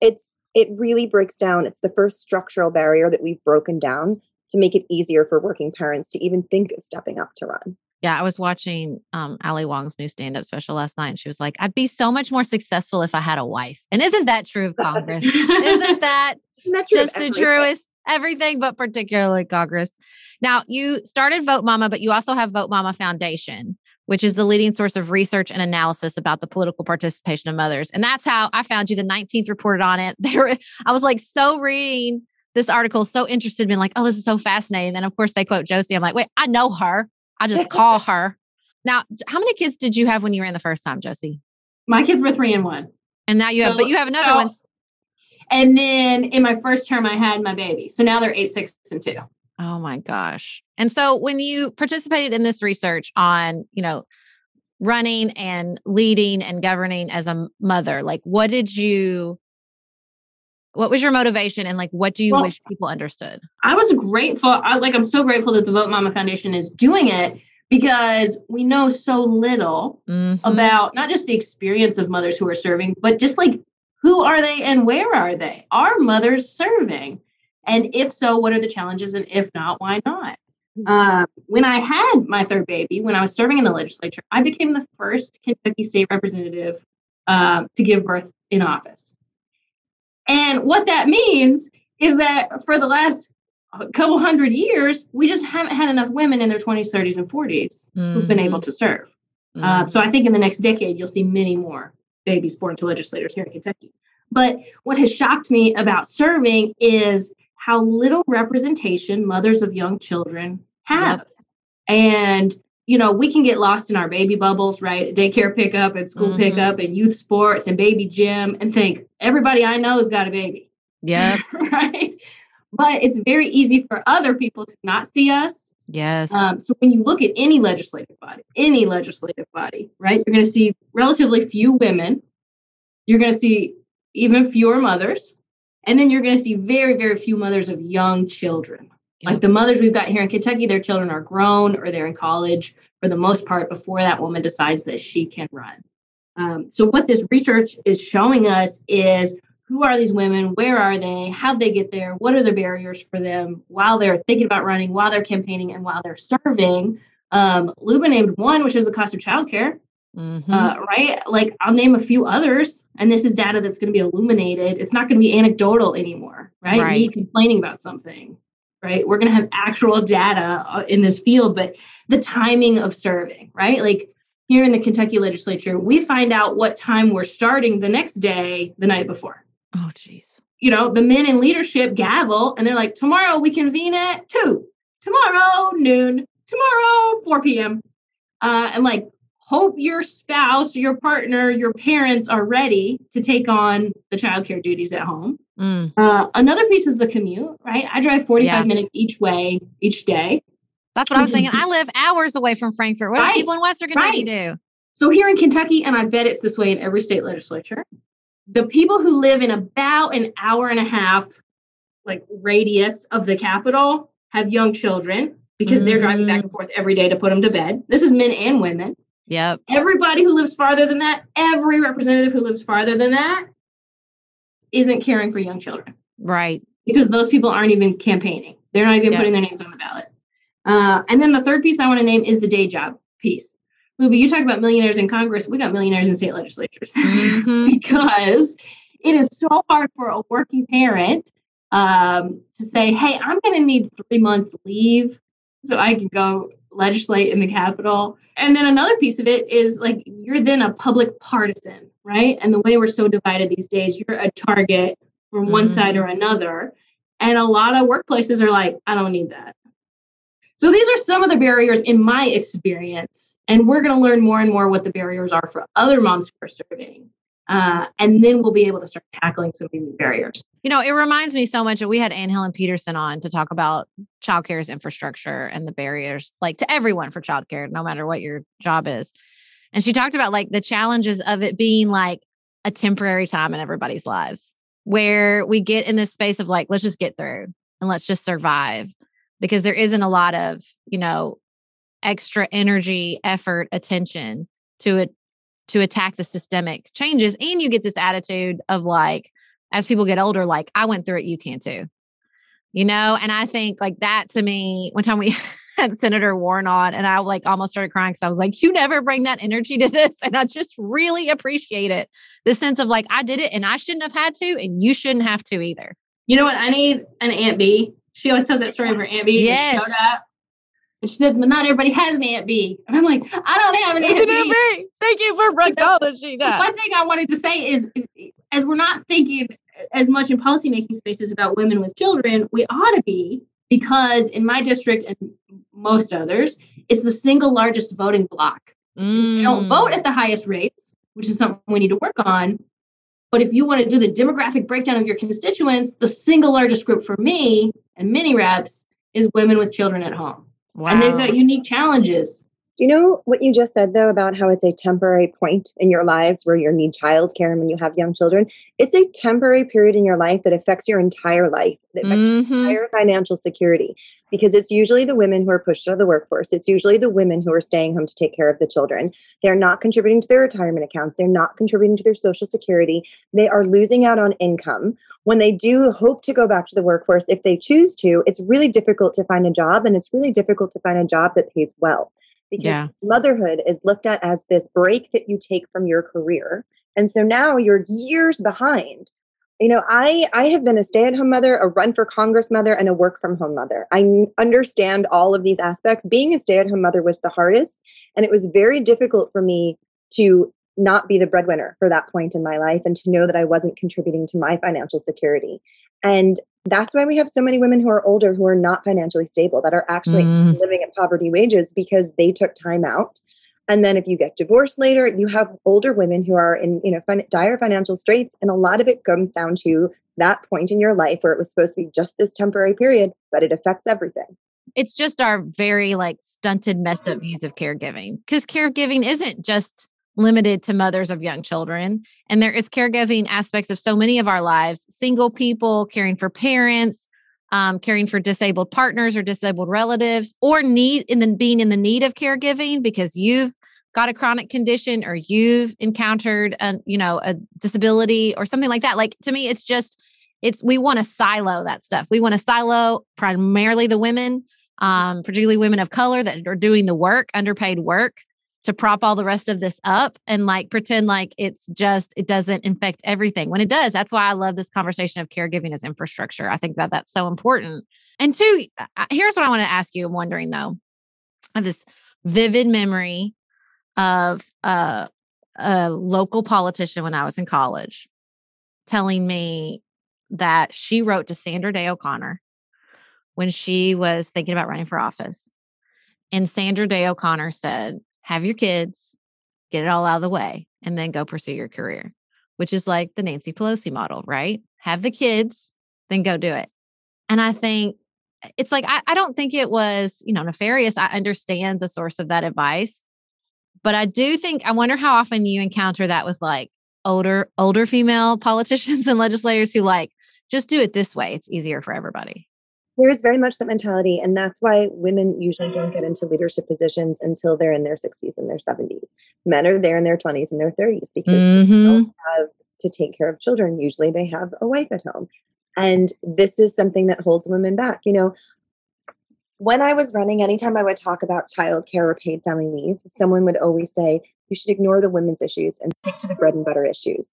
It's it really breaks down. It's the first structural barrier that we've broken down to make it easier for working parents to even think of stepping up to run. Yeah, I was watching um, Ali Wong's new stand up special last night, and she was like, I'd be so much more successful if I had a wife. And isn't that true of Congress? isn't that, [LAUGHS] isn't just the truest? Everything, but particularly Congress. Now, you started Vote Mama, but you also have Vote Mama Foundation which is the leading source of research and analysis about the political participation of mothers. And that's how I found you. The 19th reported on it. [LAUGHS] There, I was like so reading this article, so interested, being like, oh, this is so fascinating. And of course, they quote Josie. I'm like, wait, I know her. I just [LAUGHS] call her. Now, how many kids did you have when you ran the first time, Josie? My kids were three and one. And now you have, so, but you have another so, one. And then in my first term, I had my baby. So now they're eight, six, and two. Oh my gosh. And so when you participated in this research on, you know, running and leading and governing as a mother, like what did you what was your motivation and like what do you well, wish people understood? I was grateful. I like I'm so grateful that the Vote Mama Foundation is doing it because we know so little mm-hmm. about not just the experience of mothers who are serving, but just like who are they and where are they? Are mothers serving? And if so, what are the challenges? And if not, why not? Uh, when I had my third baby, when I was serving in the legislature, I became the first Kentucky state representative uh, to give birth in office. And what that means is that for the last couple hundred years, we just haven't had enough women in their 20s, 30s, and 40s mm-hmm. who've been able mm-hmm. to serve. Mm-hmm. Uh, so I think in the next decade, you'll see many more babies born to legislators here in Kentucky. But what has shocked me about serving is how little representation mothers of young children have. Yep. And, you know, we can get lost in our baby bubbles, right? Daycare pickup and school mm-hmm. pickup and youth sports and baby gym and think everybody I know has got a baby. Yeah. [LAUGHS] right. But it's very easy for other people to not see us. Yes. Um, so when you look at any legislative body, any legislative body, right, you're going to see relatively few women. You're going to see even fewer mothers. And then you're going to see very, very few mothers of young children. Like the mothers we've got here in Kentucky, their children are grown or they're in college for the most part before that woman decides that she can run. Um, so, what this research is showing us is who are these women? Where are they? How they get there? What are the barriers for them while they're thinking about running, while they're campaigning, and while they're serving? Um, Liuba named one, which is the cost of childcare. Mm-hmm. Uh, right? Like I'll name a few others, and this is data that's going to be illuminated. It's not going to be anecdotal anymore, right? right? Me complaining about something, right? We're going to have actual data uh, in this field, but the timing of serving, right? Like here in the Kentucky legislature, we find out what time we're starting the next day, the night before. Oh, geez. You know, the men in leadership gavel, and they're like, tomorrow we convene at two, tomorrow noon, tomorrow 4 p.m. Uh, and like hope your spouse, your partner, your parents are ready to take on the childcare duties at home. Mm. Uh, another piece is the commute, right? I drive 45 yeah. minutes each way each day. That's what I was thinking. I live hours away from Frankfort. What right. do people in Western Kentucky right. do? So here in Kentucky, and I bet it's this way in every state legislature, the people who live in about an hour and a half like radius of the capital have young children because mm-hmm. they're driving back and mm. forth every day to put them to bed. This is men and women. Yep. Everybody who lives farther than that, every representative who lives farther than that isn't caring for young children. Right. Because those people aren't even campaigning. They're not even yep. putting their names on the ballot. Uh, and then the third piece I want to name is the day job piece. Liuba, you talk about millionaires in Congress. We got millionaires in state legislatures mm-hmm. [LAUGHS] because it is so hard for a working parent um, to say, hey, I'm going to need three months leave so I can go legislate in the Capitol. And then another piece of it is like you're then a public partisan, right? And the way we're so divided these days, you're a target from one mm-hmm. side or another. And a lot of workplaces are like, I don't need that. So these are some of the barriers in my experience. And we're going to learn more and more what the barriers are for other moms who are serving. Uh, and then we'll be able to start tackling some of these barriers. You know, it reminds me so much. That we had Anne Helen Petersen on to talk about childcare's infrastructure and the barriers, like to everyone for childcare, no matter what your job is. And she talked about like the challenges of it being like a temporary time in everybody's lives, where we get in this space of like, let's just get through and let's just survive, because there isn't a lot of you know extra energy, effort, attention to it to attack the systemic changes. And you get this attitude of like, as people get older, like, I went through it, you can too. You know, and I think like that to me, one time we [LAUGHS] had Senator Warren on, and I like almost started crying because I was like, you never bring that energy to this. And I just really appreciate it. The sense of like, I did it and I shouldn't have had to, and you shouldn't have to either. You know what? I need an Aunt B. She always tells that story of her Aunt B. Yes. Showed up and she says, but not everybody has an Aunt B. And I'm like, I don't have an, Aunt, Aunt B. Thank you for acknowledging that. One thing I wanted to say is, is, as we're not thinking as much in policymaking spaces about women with children, we ought to be because in my district and most others, it's the single largest voting block. Mm. They don't vote at the highest rates, which is something we need to work on. But if you want to do the demographic breakdown of your constituents, the single largest group for me and many reps is women with children at home. Wow. And they've got unique challenges. Do you know what you just said though about how it's a temporary point in your lives where you need childcare and when you have young children? It's a temporary period in your life that affects your entire life, that affects mm-hmm. your entire financial security. Because it's usually the women who are pushed out of the workforce. It's usually the women who are staying home to take care of the children. They're not contributing to their retirement accounts. They're not contributing to their social security. They are losing out on income when they do hope to go back to the workforce, if they choose to, it's really difficult to find a job and it's really difficult to find a job that pays well because yeah. motherhood is looked at as this break that you take from your career. And so now you're years behind. You know, I I have been a stay-at-home mother, a run for Congress mother, and a work from home mother. I understand all of these aspects. Being a stay-at-home mother was the hardest, and it was very difficult for me to not be the breadwinner for that point in my life and to know that I wasn't contributing to my financial security. And that's why we have so many women who are older who are not financially stable that are actually mm. living at poverty wages because they took time out. And then if you get divorced later, you have older women who are in, you know, fin- dire financial straits and a lot of it comes down to that point in your life where it was supposed to be just this temporary period, but it affects everything it's just our very like stunted messed up views of caregiving because caregiving isn't just limited to mothers of young children. And there is caregiving aspects of so many of our lives single people, caring for parents, um, caring for disabled partners or disabled relatives, or need in the being in the need of caregiving because you've got a chronic condition or you've encountered a you know a disability or something like that like to me it's just it's we want to silo that stuff we want to silo primarily the women um, particularly women of color that are doing the work underpaid work to prop all the rest of this up and like pretend like it's just it doesn't infect everything. When it does that's why i love this conversation of caregiving as infrastructure. I think that that's so important. And two here's what i want to ask you i'm wondering though. This vivid memory of uh, a local politician when i was in college telling me that she wrote to sandra day o'connor when she was thinking about running for office. And sandra day o'connor said have your kids, get it all out of the way, and then go pursue your career, which is like the Nancy Pelosi model, right? Have the kids, then go do it. And I think eh, it's like, I, I don't think it was, you know, nefarious. I understand the source of that advice. But I do think, I wonder how often you encounter that with like older, older female [LAUGHS] politicians and legislators who like, just do it this way. It's easier for everybody. There's very much that mentality. And that's why women usually don't get into leadership positions until they're in their 60s and their 70s. Men are there in their 20s and their 30s because mm-hmm. they don't have to take care of children. Usually they have a wife at home. And this is something that holds women back. You know, when I was running, anytime I would talk about childcare or paid family leave, someone would always say, you should ignore the women's issues and stick to the bread and butter issues.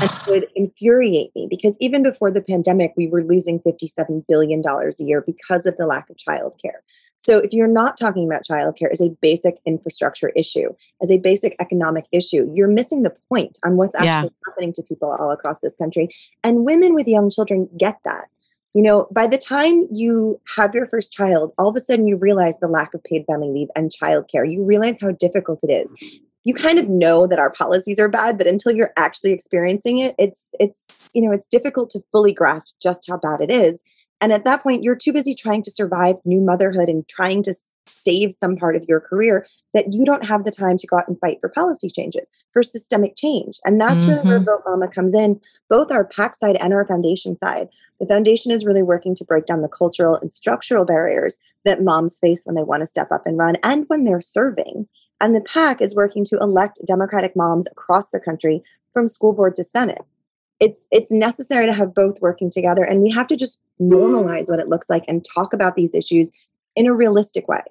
And it would infuriate me because even before the pandemic, we were losing $57 billion a year because of the lack of childcare. So if you're not talking about childcare as a basic infrastructure issue, as a basic economic issue, you're missing the point on what's actually yeah. happening to people all across this country. And women with young children get that. You know, by the time you have your first child, all of a sudden you realize the lack of paid family leave and childcare. You realize how difficult it is. You kind of know that our policies are bad, but until you're actually experiencing it, it's it's you know, it's difficult to fully grasp just how bad it is. And at that point, you're too busy trying to survive new motherhood and trying to save some part of your career that you don't have the time to go out and fight for policy changes, for systemic change. And that's mm-hmm. really where mm-hmm. Mama comes in, both our PAC side and our foundation side. The foundation is really working to break down the cultural and structural barriers that moms face when they want to step up and run and when they're serving. And the PAC is working to elect Democratic moms across the country from school board to Senate. It's it's necessary to have both working together and we have to just normalize what it looks like and talk about these issues in a realistic way.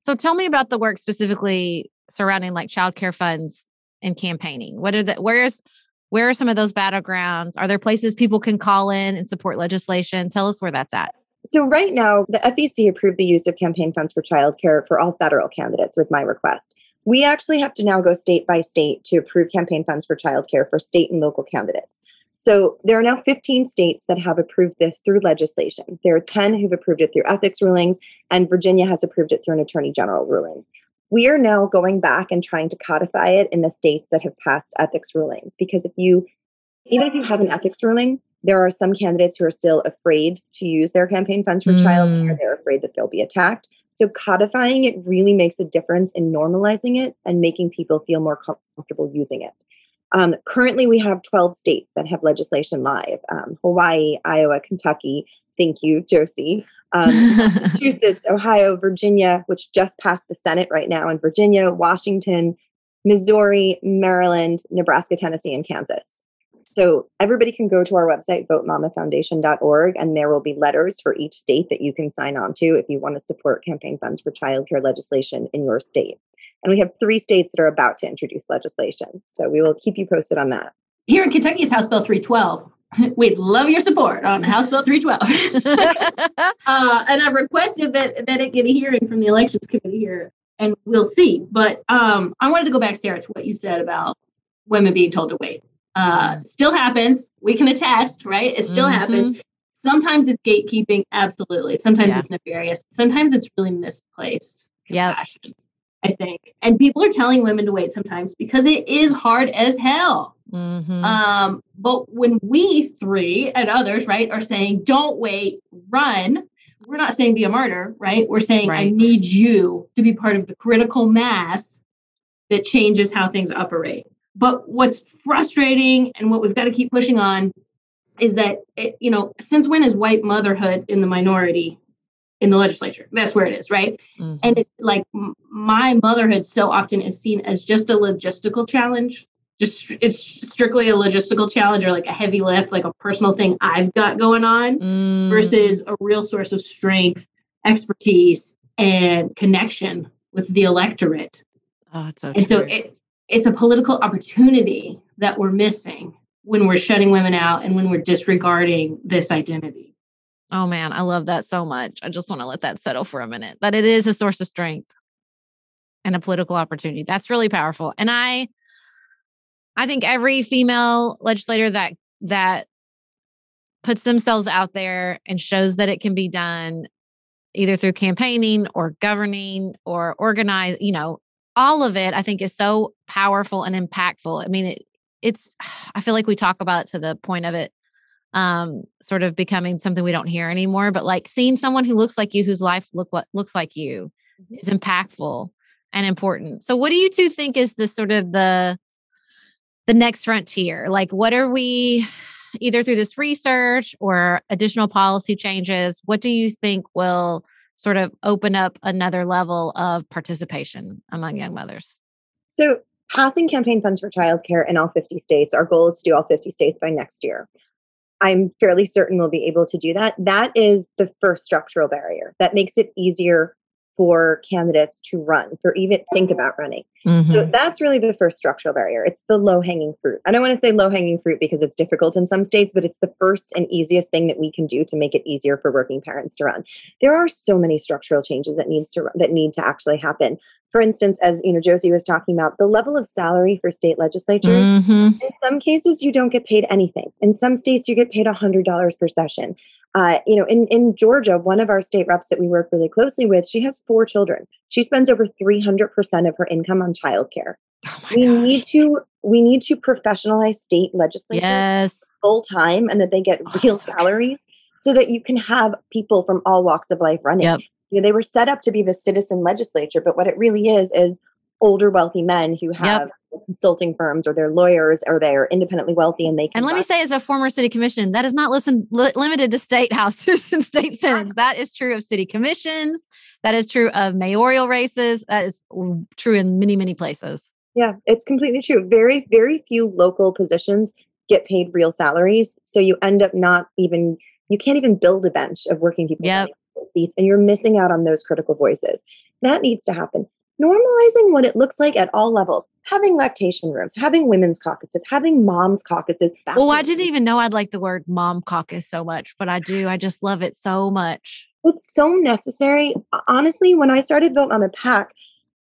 So tell me about the work specifically surrounding like childcare funds and campaigning. What are the where's where are some of those battlegrounds? Are there places people can call in and support legislation? Tell us where that's at. So right now the fec approved the use of campaign funds for childcare for all federal candidates with my request. We actually have to now go state by state to approve campaign funds for childcare for state and local candidates. So there are now 15 states that have approved this through legislation. There are 10 who've approved it through ethics rulings, and Virginia has approved it through an attorney general ruling. We are now going back and trying to codify it in the states that have passed ethics rulings because if you, even if you have an ethics ruling, there are some candidates who are still afraid to use their campaign funds for mm. child care. They're afraid that they'll be attacked. So codifying it really makes a difference in normalizing it and making people feel more comfortable using it. Um, currently, we have 12 states that have legislation live um, Hawaii, Iowa, Kentucky. Thank you, Josie. Um, [LAUGHS] Massachusetts, Ohio, Virginia, which just passed the Senate right now, and Virginia, Washington, Missouri, Maryland, Nebraska, Tennessee, and Kansas. So everybody can go to our website, votemamafoundation.org, and there will be letters for each state that you can sign on to if you want to support campaign funds for childcare legislation in your state. And we have three states that are about to introduce legislation. So we will keep you posted on that. Here in Kentucky, it's House Bill 312. [LAUGHS] We'd love your support on House Bill 312. [LAUGHS] [LAUGHS] uh, and I've requested that, that it get a hearing from the Elections Committee here, and we'll see. But um, I wanted to go back, Sarah, to what you said about women being told to wait. Uh, still happens. We can attest, right? It still mm-hmm. happens. Sometimes it's gatekeeping, absolutely. Sometimes yeah. it's nefarious. Sometimes it's really misplaced. Yeah. I think. And people are telling women to wait sometimes because it is hard as hell. Mm-hmm. Um, but when we three and others, right, are saying, don't wait, run, we're not saying be a martyr, right? We're saying, right. I need you to be part of the critical mass that changes how things operate. But what's frustrating and what we've got to keep pushing on is that, it, you know, since when is white motherhood in the minority in the legislature. That's where it is, right? Mm-hmm. And it, like my motherhood so often is seen as just a logistical challenge. Just it's strictly a logistical challenge or like a heavy lift, like a personal thing I've got going on mm. versus a real source of strength, expertise, and connection with the electorate. Oh, so and true. so it, it's a political opportunity that we're missing when we're shutting women out and when we're disregarding this identity. Oh man, I love that so much. I just want to let that settle for a minute. That it is a source of strength and a political opportunity. That's really powerful. And I I think every female legislator that that puts themselves out there and shows that it can be done either through campaigning or governing or organize, you know, all of it, I think, is so powerful and impactful. I mean, it, it's, [SIGHS] I feel like we talk about it to the point of it um sort of becoming something we don't hear anymore but like seeing someone who looks like you whose life look what looks like you mm-hmm. is impactful and important so what do you two think is the sort of the the next frontier? Like what are we either through this research or additional policy changes what do you think will sort of open up another level of participation among young mothers? So passing campaign funds for childcare in all 50 states our goal is to do all 50 states by next year. I'm fairly certain we'll be able to do that. That is the first structural barrier that makes it easier for candidates to run, for even think about running. Mm-hmm. So that's really the first structural barrier. It's the low hanging fruit. And I don't want to say low hanging fruit because it's difficult in some states, but it's the first and easiest thing that we can do to make it easier for working parents to run. There are so many structural changes that needs to that need to actually happen for instance, as you know, Josie was talking about, the level of salary for state legislatures. Mm-hmm. In some cases, you don't get paid anything. In some states, you get paid $100 per session. Uh, you know, in, in Georgia, one of our state reps that we work really closely with, she has four children. She spends over 300% of her income on childcare. Oh we gosh. need to we need to professionalize state legislatures yes. full time and that they get oh, real so salaries so that you can have people from all walks of life running. Yep you know, they were set up to be the citizen legislature, but what it really is is older wealthy men who have yep. consulting firms or they're lawyers or they're independently wealthy and they can. And let me say as a former city commission, that is not listen, li- limited to state houses [LAUGHS] and state senates. That is true of city commissions. That is true of mayoral races. That is true in many, many places. Yeah, it's completely true. Very, very few local positions get paid real salaries. So you end up not even, you can't even build a bench of working people. Yep seats and you're missing out on those critical voices. That needs to happen. Normalizing what it looks like at all levels, having lactation rooms, having women's caucuses, having moms caucuses. Well, I didn't even know I'd like the word mom caucus so much, but I do. I just love it so much. It's so necessary. Honestly, when I started Vote the pack,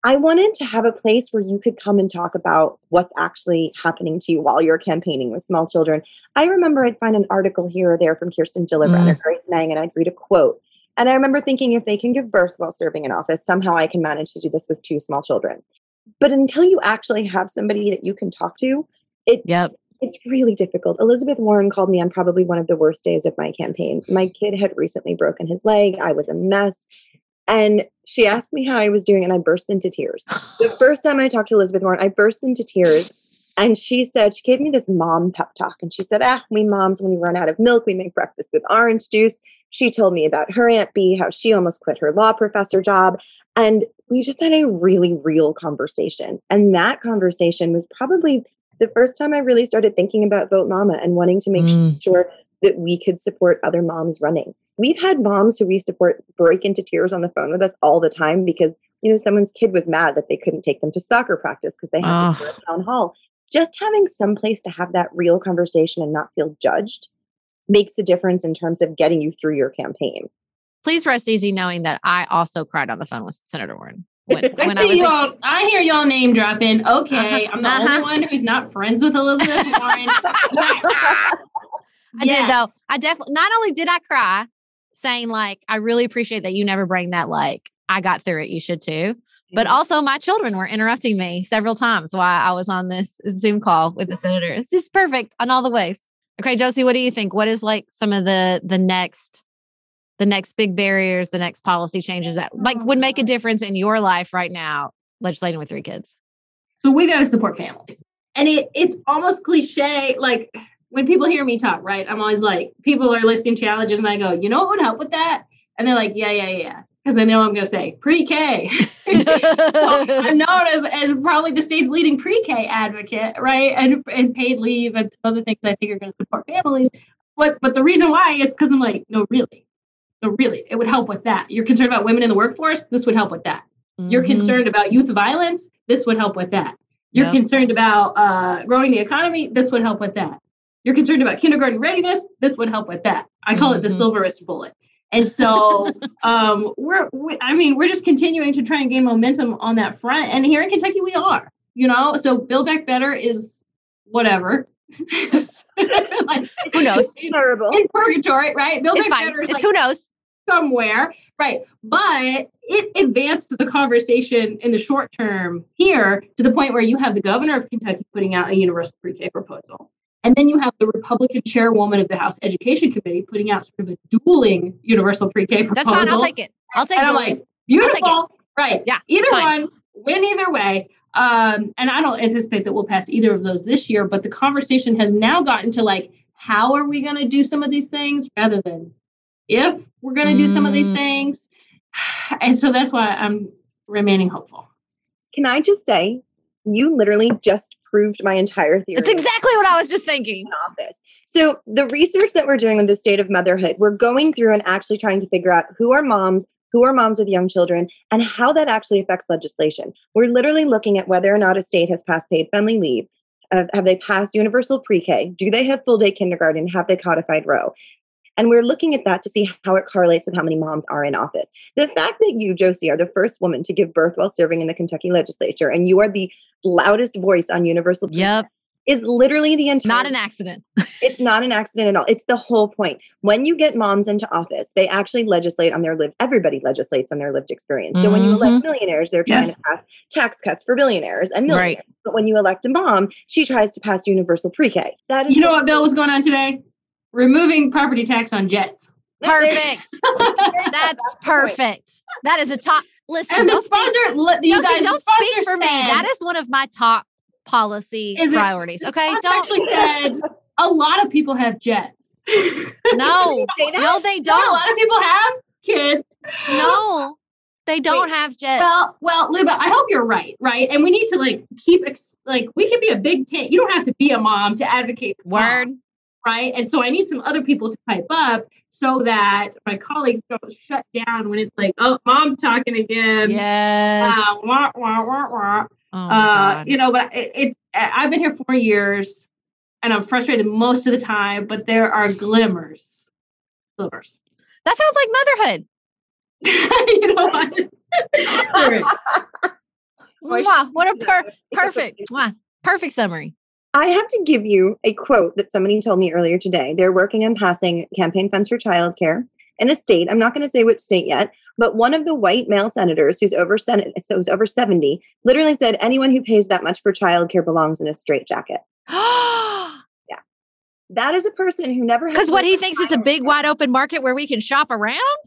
I wanted to have a place where you could come and talk about what's actually happening to you while you're campaigning with small children. I remember I'd find an article here or there from Kirsten Gillibrand mm. or Grace Meng, and I'd read a quote. And I remember thinking if they can give birth while serving in office, somehow I can manage to do this with two small children. But until you actually have somebody that you can talk to, it yep. it's really difficult. Elizabeth Warren called me on probably one of the worst days of my campaign. My kid had recently broken his leg. I was a mess. And she asked me how I was doing, and I burst into tears. the [LAUGHS] first time I talked to Elizabeth Warren, I burst into tears. And she said, she gave me this mom pep talk. And she said, ah, we moms, when we run out of milk, we make breakfast with orange juice. She told me about her Aunt B, how she almost quit her law professor job. And we just had a really real conversation. And that conversation was probably the first time I really started thinking about Vote Mama and wanting to make mm. sure that we could support other moms running. We've had moms who we support break into tears on the phone with us all the time because, you know, someone's kid was mad that they couldn't take them to soccer practice because they had to go to town hall. Just having some place to have that real conversation and not feel judged makes a difference in terms of getting you through your campaign. Please rest easy knowing that I also cried on the phone with Senator Warren. When, [LAUGHS] I when see I y'all. Ex- I hear y'all name dropping. Okay, uh-huh, I'm the uh-huh. only one who's not friends with Elizabeth Warren. [LAUGHS] I yes. did though. I definitely. Not only did I cry, saying like, I really appreciate that you never bring that. Like, I got through it. You should too. But also, my children were interrupting me several times while I was on this Zoom call with the senator. It's just perfect on all the ways. Okay, Josie, what do you think? What is like some of the the next the next big barriers, the next policy changes that like would make a um difference in your life right now, legislating with three kids? So we got to support families. And it it's almost cliche like when people hear me talk, right? I'm always like people are listing challenges and I go, "You know what would help with that?" And they're like, "Yeah, yeah, yeah." Because I know I'm going to say pre-K. [LAUGHS] I'm known as, as probably the state's leading pre-K advocate, right? And, and paid leave and other things I think are going to support families. But but the reason why is because I'm like, no, really, no, really, it would help with that. You're concerned about women in the workforce. This would help with that. Mm-hmm. You're concerned about youth violence. This would help with that. You're yep. concerned about uh, growing the economy. This would help with that. You're concerned about kindergarten readiness. This would help with that. I call mm-hmm. it the mm-hmm. silverest bullet. And so [LAUGHS] um, we're, we, I mean, we're just continuing to try and gain momentum on that front. And here in Kentucky, we are, you know, so Build Back Better is whatever. [LAUGHS] like, who knows? In, in, purgatory, right? Build it's Back fine. Better is it's like who knows somewhere. right. But it advanced the conversation in the short term here to the point where you have the governor of Kentucky putting out a universal pre-K proposal. And then you have the Republican chairwoman of the House Education Committee putting out sort of a dueling universal pre-K proposal. That's fine. I'll take it. I'll take and I'm like, beautiful. Right. Yeah, Either one, win either way. Um, and I don't anticipate that we'll pass either of those this year, but the conversation has now gotten to like, how are we going to do some of these things rather than if we're going to do some of these Mm. things. [SIGHS] And so that's why I'm remaining hopeful. Can I just say, you literally just proved my entire theory. That's exactly what I was just thinking. office. So the research that we're doing on the state of motherhood, we're going through and actually trying to figure out who are moms, who are moms with young children, and how that actually affects legislation. We're literally looking at whether or not a state has passed paid family leave. Uh, have they passed universal pre-K? Do they have full day kindergarten? Have they codified Roe? And we're looking at that to see how it correlates with how many moms are in office. The fact that you, Josie, are the first woman to give birth while serving in the Kentucky legislature, and you are the loudest voice on universal pre-K Yep. is literally the entire Not an accident. [LAUGHS] it's not an accident at all. It's the whole point. When you get moms into office, they actually legislate on their lived, everybody legislates on their lived experience. So when you elect mm-hmm. millionaires, they're trying Yes. to pass tax cuts for billionaires and Right. millionaires. But when you elect a mom, she tries to pass universal pre-K. That is You know what bill was going on today? Removing property tax on jets. Perfect. [LAUGHS] That's perfect. That is a top. Listen, and the don't speak- sponsor, you Josie, guys, don't sponsor speak for me. That is one of my top policy Is it- priorities. Okay, sponsor don't. actually said a lot of people have jets. [LAUGHS] No, no, they Don't a lot of people have kids. No, they don't Wait, have jets. Well, well, Liuba, I hope you're right, right? And we need to like keep ex- like we can be a big tent. You don't have to be a mom to advocate for Word. mom, right? And so I need some other people to pipe up so that my colleagues don't shut down when it's like, oh, mom's talking again. Yes. Uh, wah, wah, wah, wah. Oh Uh, you know, but it, it, I've been here four years, and I'm frustrated most of the time. But there are glimmers, glimmers. That sounds like motherhood. [LAUGHS] you know what? [LAUGHS] All right. Mwah, what a per- [LAUGHS] perfect, mwah, perfect summary. I have to give you a quote that somebody told me earlier today. They're working on passing campaign funds for childcare in a state. I'm not going to say which state yet, but one of the white male senators who's over Senate, so who's over 70, literally said anyone who pays that much for childcare belongs in a straitjacket. [GASPS] Yeah, that is a person who never has Because what he thinks is a big wide open market where we can shop around.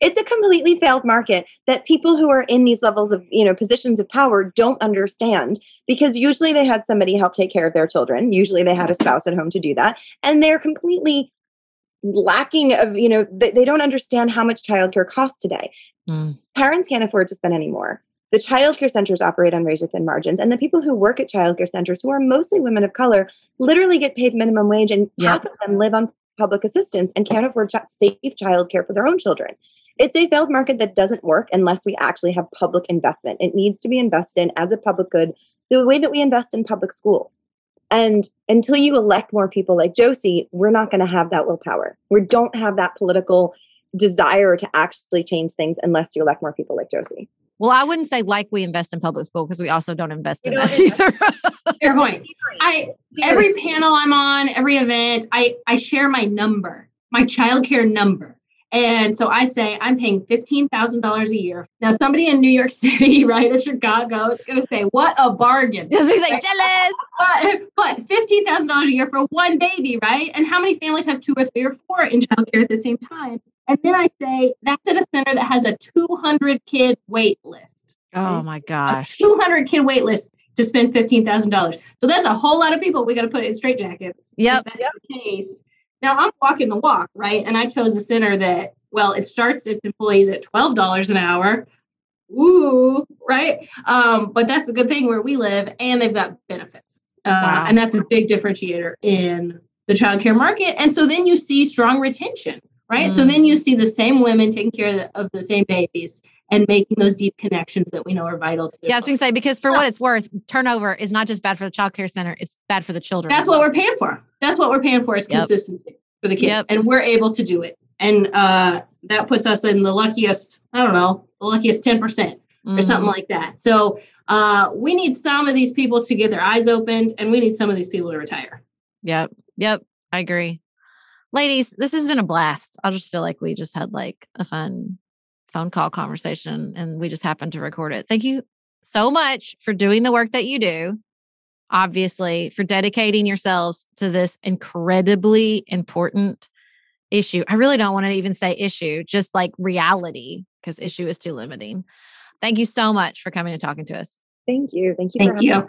It's a completely failed market that people who are in these levels of you know positions of power don't understand because usually they had somebody help take care of their children. Usually they had a spouse at home to do that. And they're completely lacking of you know they, they don't understand how much childcare costs today. Mm. parents can't afford to spend any more. The childcare centers operate on razor thin margins and the people who work at childcare centers who are mostly women of color literally get paid minimum wage and Yep. half of them live on public assistance and can't afford chi- safe childcare for their own children. It's a failed market that doesn't work unless we actually have public investment. It needs to be invested in as a public good the way that we invest in public school. And until you elect more people like josie we're not going to have that willpower. We don't have that political desire to actually change things unless you elect more people like josie Well, I wouldn't say like we invest in public school because we also don't invest in don't that either. [LAUGHS] Fair point. I every panel I'm on, every event, I I share my number, my childcare number. And so I say I'm paying fifteen thousand dollars a year. Now somebody in New York [LAUGHS] City, right, or Chicago, is going to say, "What a bargain!" Because we say jealous. [LAUGHS] But, but fifteen thousand dollars a year for one baby, right? And how many families have two or three or four in childcare at the same time? And then I say that's at a center that has a two hundred kid wait list Oh my a gosh. 200 kid wait list to spend $15,000. So that's a whole lot of people we got to put in straitjackets. Yep. That's the case. Now I'm walking the walk, right? And I chose a center that, well, it starts its employees at $12 an hour. Ooh, right? Um, but that's a good thing where we live and they've got benefits. Uh, Wow. And that's a big differentiator in the childcare market. And so then you see strong retention, right? So Mm. then you see the same women taking care of the, of the same babies and making those deep connections that we know are vital to their Yeah, I was going to say because for what it's worth, turnover is not just bad for the child care center; it's bad for the children. That's what we're paying for. That's what we're paying for is Yep. consistency for the kids. Yep. And we're able to do it. And uh, that puts us in the luckiest, I don't know, the luckiest 10% or Mhm. something like that. So uh, we need some of these people to get their eyes opened and we need some of these people to retire. Yep. Yep. I agree. Ladies, this has been a blast. I just feel like we just had like a fun phone call conversation and we just happened to record it. Thank you so much for doing the work that you do. Obviously, for dedicating yourselves to this incredibly important issue. I really don't want to even say issue, just like reality, because issue is too limiting. Thank you so much for coming and talking to us. Thank you. Thank you. Thank you.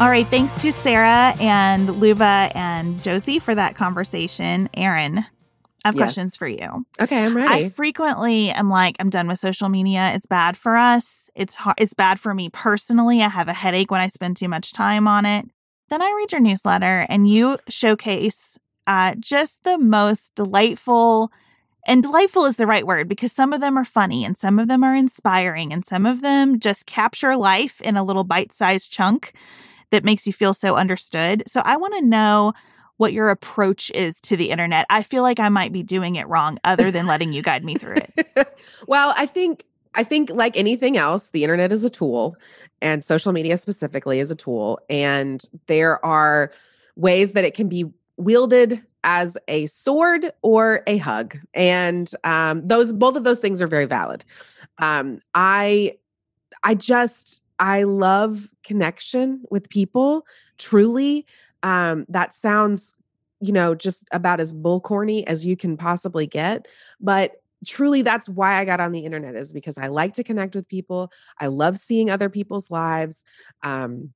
All right. Thanks to Sarah and Liuba and Josie for that conversation. Erin, I have Yes. questions for you. Okay, I'm ready. I frequently am like, I'm done with social media. It's bad for us. It's hard. It's bad for me personally. I have a headache when I spend too much time on it. Then I read your newsletter and you showcase uh, just the most delightful, and delightful is the right word because some of them are funny and some of them are inspiring and some of them just capture life in a little bite sized chunk that makes you feel so understood. So I want to know what your approach is to the internet. I feel like I might be doing it wrong other than letting you guide me through it. [LAUGHS] well, I think I think like anything else, the internet is a tool and social media specifically is a tool and there are ways that it can be wielded as a sword or a hug and um, those both of those things are very valid um, i i just I love connection with people. Truly, um, that sounds, you know, just about as bull corny as you can possibly get. But truly that's why I got on the internet is because I like to connect with people. I love seeing other people's lives. Um,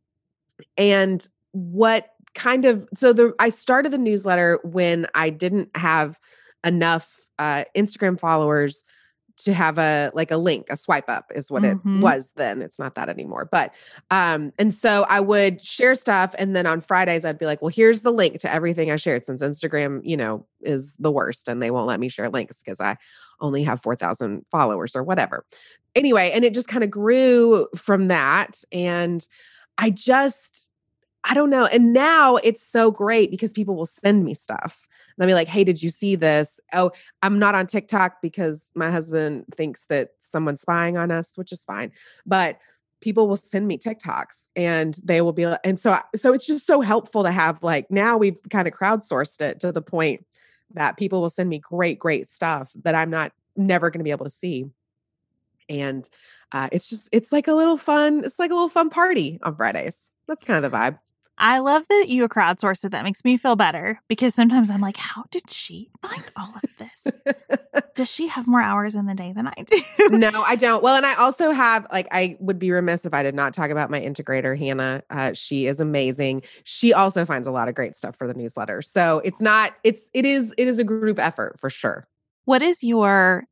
and what kind of so the I started the newsletter when I didn't have enough uh, Instagram followers to have a like a link a swipe up is what mm-hmm. it was then it's not that anymore but um and so i would share stuff and then on fridays i'd be like well here's the link to everything i shared since instagram you know is the worst and they won't let me share links because i only have 4000 followers or whatever anyway and it just kind of grew from that and i just i don't know and now it's so great because people will send me stuff they'll be like, hey, did you see this? Oh, I'm not on TikTok because my husband thinks that someone's spying on us, which is fine. But people will send me TikToks and they will be like, and so so it's just so helpful to have like now we've kind of crowdsourced it to the point that people will send me great great stuff that I'm not never going to be able to see. And uh, it's just it's like a little fun it's like a little fun party on Fridays. That's kind of the vibe. I love that you crowdsourced it. That makes me feel better because sometimes I'm like, how did she find all of this? [LAUGHS] Does she have more hours in the day than I do? no, I don't. Well, and I also have, like, I would be remiss if I did not talk about my integrator, Hannah. Uh, she is amazing. She also finds a lot of great stuff for the newsletter. So it's not, it's, it is, it is a group effort for sure. What is your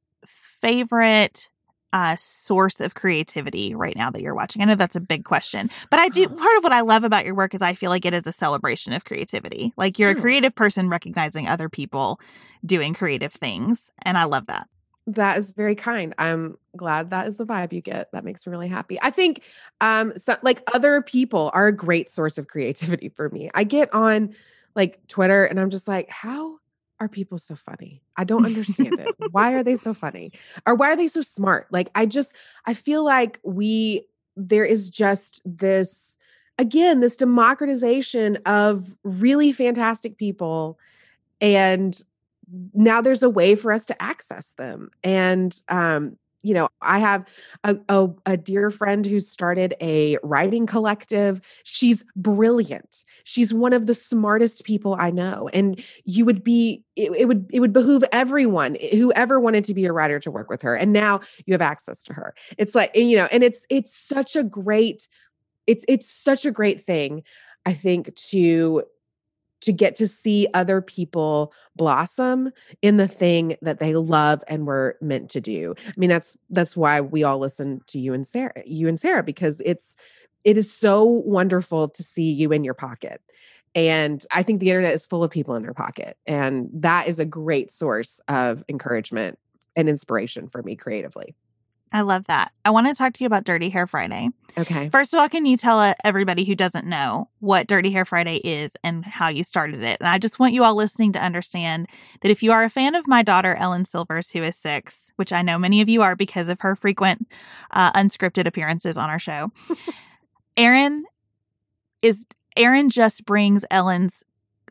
favorite uh, source of creativity right now that you're watching? I know that's a big question, but I do. Part of what I love about your work is I feel like it is a celebration of creativity. Like you're a hmm. creative person recognizing other people doing creative things, and I love that. That is very kind. I'm glad that is the vibe you get. That makes me really happy. I think um so, like other people are a great source of creativity for me. I get on like Twitter and I'm just like, how are people so funny? I don't understand it. Why are they [LAUGHS] so funny? Or why are they so smart? Like, I just, I feel like we, there is just this, again, this democratization of really fantastic people. And now there's a way for us to access them. And um, you know, I have a, a, a, dear friend who started a writing collective. She's brilliant. She's one of the smartest people I know. And you would be, it, it would, it would behoove everyone, eh, whoever wanted to be a writer to work with her. And now you have access to her. It's like, you know, and it's, it's such a great, it's, it's such a great thing. I think to to get to see other people blossom in the thing that they love and were meant to do. I mean, that's that's why we all listen to you and Sarah, you and Sarah, because it's it is so wonderful to see you in your pocket. And I think the internet is full of people in their pocket. And that is a great source of encouragement and inspiration for me creatively. I love that. I want to talk to you about Dirty Hair Friday. Okay. First of all, can you tell uh, everybody who doesn't know what Dirty Hair Friday is and how you started it? And I just want you all listening to understand that if you are a fan of my daughter, Ellen Silvers, who is six, which I know many of you are because of her frequent uh, unscripted appearances on our show, [LAUGHS] Erin is. Erin just brings Ellen's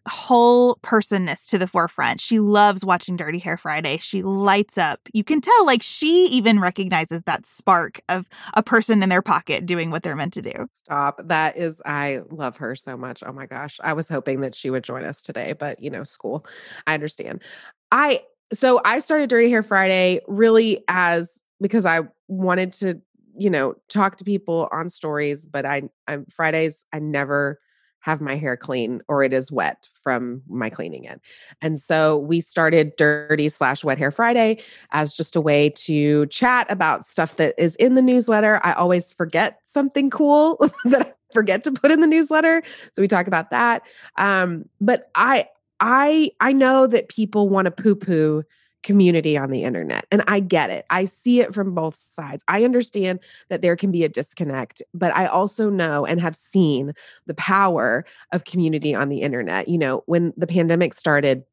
whole personness to the forefront. She loves watching Dirty Hair Friday. She lights up. You can tell, like, she even recognizes that spark of a person in their pocket doing what they're meant to do. Stop. That is, I love her so much. Oh my gosh. I was hoping that she would join us today, but you know, school. I understand. I, so I started Dirty Hair Friday really as because I wanted to, you know, talk to people on stories, but I, I'm Fridays, I never have my hair clean or it is wet from my cleaning it. And so we started Dirty slash Wet Hair Friday as just a way to chat about stuff that is in the newsletter. I always forget something cool [LAUGHS] that I forget to put in the newsletter. So we talk about that. Um, but I I I know that people want to poo-poo community on the internet. And I get it. I see it from both sides. I understand that there can be a disconnect, but I also know and have seen the power of community on the internet. You know, when the pandemic started,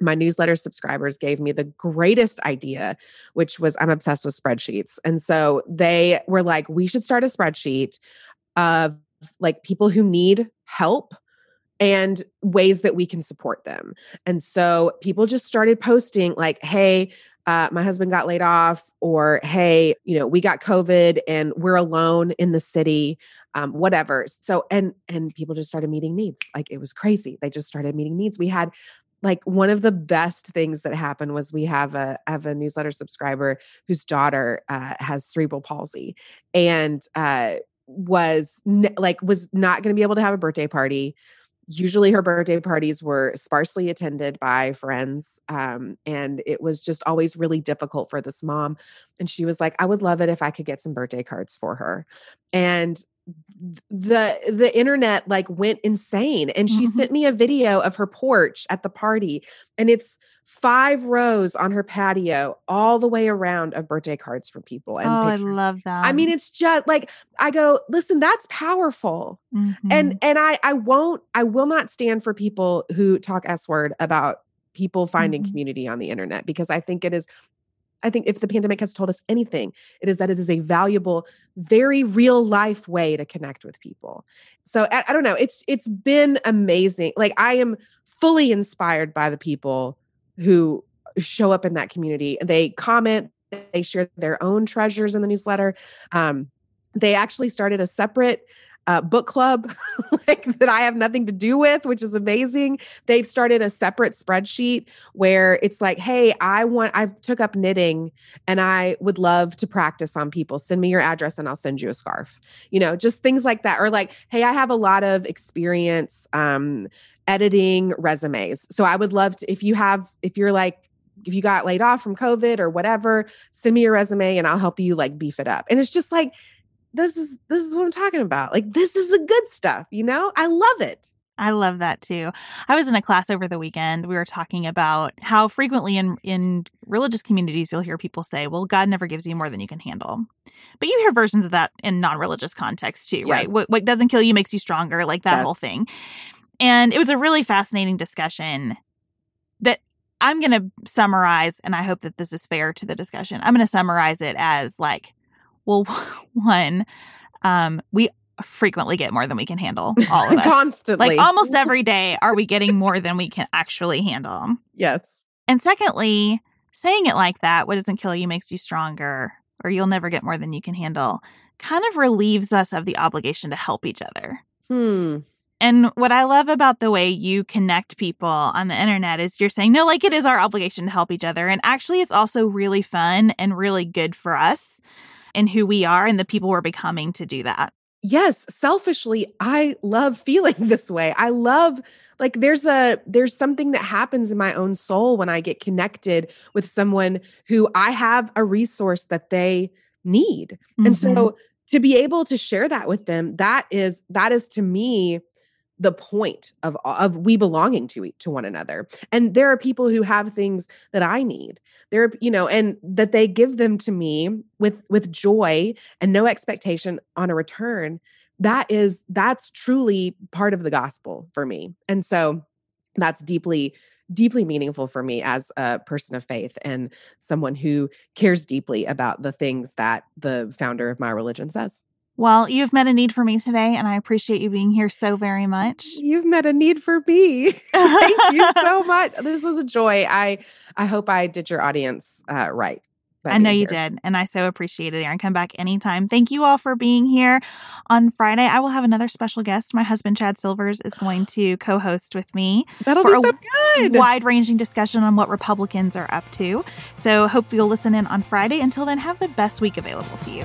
my newsletter subscribers gave me the greatest idea, which was I'm obsessed with spreadsheets. And so they were like, we should start a spreadsheet of like people who need help and ways that we can support them. And so people just started posting like, hey, uh, my husband got laid off, or hey, you know, we got COVID and we're alone in the city, um, whatever. So, and and people just started meeting needs. Like it was crazy. They just started meeting needs. We had like one of the best things that happened was we have a have a newsletter subscriber whose daughter uh, has cerebral palsy and uh, was ne- like was not going to be able to have a birthday party usually her birthday parties were sparsely attended by friends um, and it was just always really difficult for this mom and she was like i would love it if i could get some birthday cards for her. And the the internet like went insane and she mm-hmm. sent me a video of her porch at the party and it's five rows on her patio all the way around of birthday cards for people and oh pictures. i love that i mean it's just like i go listen that's powerful mm-hmm. and and i i won't i will not stand for people who talk s word about people finding mm-hmm. community on the internet because i think it is I think if the pandemic has told us anything, it is that it is a valuable, very real life way to connect with people. So I, I, don't know. It's it's been amazing. Like I am fully inspired by the people who show up in that community. They comment, they share their own treasures in the newsletter. Um, they actually started a separate uh, book club [LAUGHS] like that I have nothing to do with, which is amazing. They've started a separate spreadsheet where it's like, hey, I want I took up knitting and I would love to practice on people. Send me your address and I'll send you a scarf. You know, just things like that. Or like, hey, I have a lot of experience um, editing resumes. So I would love to if you have if you're like if you got laid off from COVID or whatever, send me your resume and I'll help you like beef it up. And it's just like this is this is what I'm talking about. Like this is the good stuff, you know? I love it. I love that too. I was in a class over the weekend. We were talking about how frequently in in religious communities you'll hear people say, "Well, God never gives you more than you can handle." But you hear versions of that in non-religious contexts too, yes. right? What, what doesn't kill you makes you stronger, like that yes. whole thing. And it was a really fascinating discussion that I'm going to summarize and I hope that this is fair to the discussion. I'm going to summarize it as like well, [LAUGHS] one, um, we frequently get more than we can handle. [LAUGHS] All of us. Constantly. Like almost [LAUGHS] every day, are we getting more than we can actually handle? Yes. And secondly, saying it like that, what doesn't kill you makes you stronger, or you'll never get more than you can handle, kind of relieves us of the obligation to help each other. Hmm. And what I love about the way you connect people on the internet is you're saying, no, like it is our obligation to help each other. And actually, it's also really fun and really good for us and who we are and the people we're becoming to do that. Yes, selfishly, I love feeling [LAUGHS] this way. I love like there's a there's something that happens in my own soul when I get connected with someone who I have a resource that they need. Mm-hmm. And so to be able to share that with them, that is that is to me the point of of we belonging to to one another. And there are people who have things that i need. There you know and that they give them to me with with joy and no expectation on a return that is that's truly part of the gospel for me. And so that's deeply deeply meaningful for me as a person of faith and someone who cares deeply about the things that the founder of my religion says well, you've met a need for me today, and I appreciate you being here so very much. You've met a need for me. [LAUGHS] [LAUGHS] Thank you so much. This was a joy. I I hope I did your audience uh, right. I know you did, and I so appreciate it, Erin. Come back anytime. Thank you all for being here. On Friday, I will have another special guest. My husband, Chad Silvers, is going to co host with me. That'll be so good. Wide ranging discussion on what Republicans are up to. So, hope you'll listen in on Friday. Until then, have the best week available to you.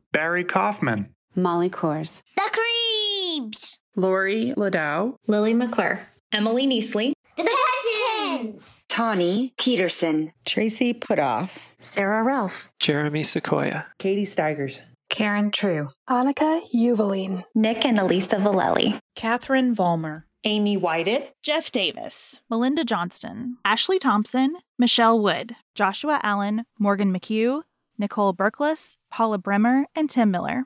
Barry Kaufman, Molly Kors, The Creeps, Lori Ladow, Lily McClure, Emily Neasley, The Hutchins, Tawny Peterson, Tracy Putoff, Sarah Ralph, Jeremy Sequoia, Katie Steigers. Karen True, Annika Uvaline, Nick and Elisa Valelli, Catherine Vollmer, Amy Whited, Jeff Davis, Melinda Johnston, Ashley Thompson, Michelle Wood, Joshua Allen, Morgan McHugh, Nicole Berkless, Paula Bremer, and Tim Miller.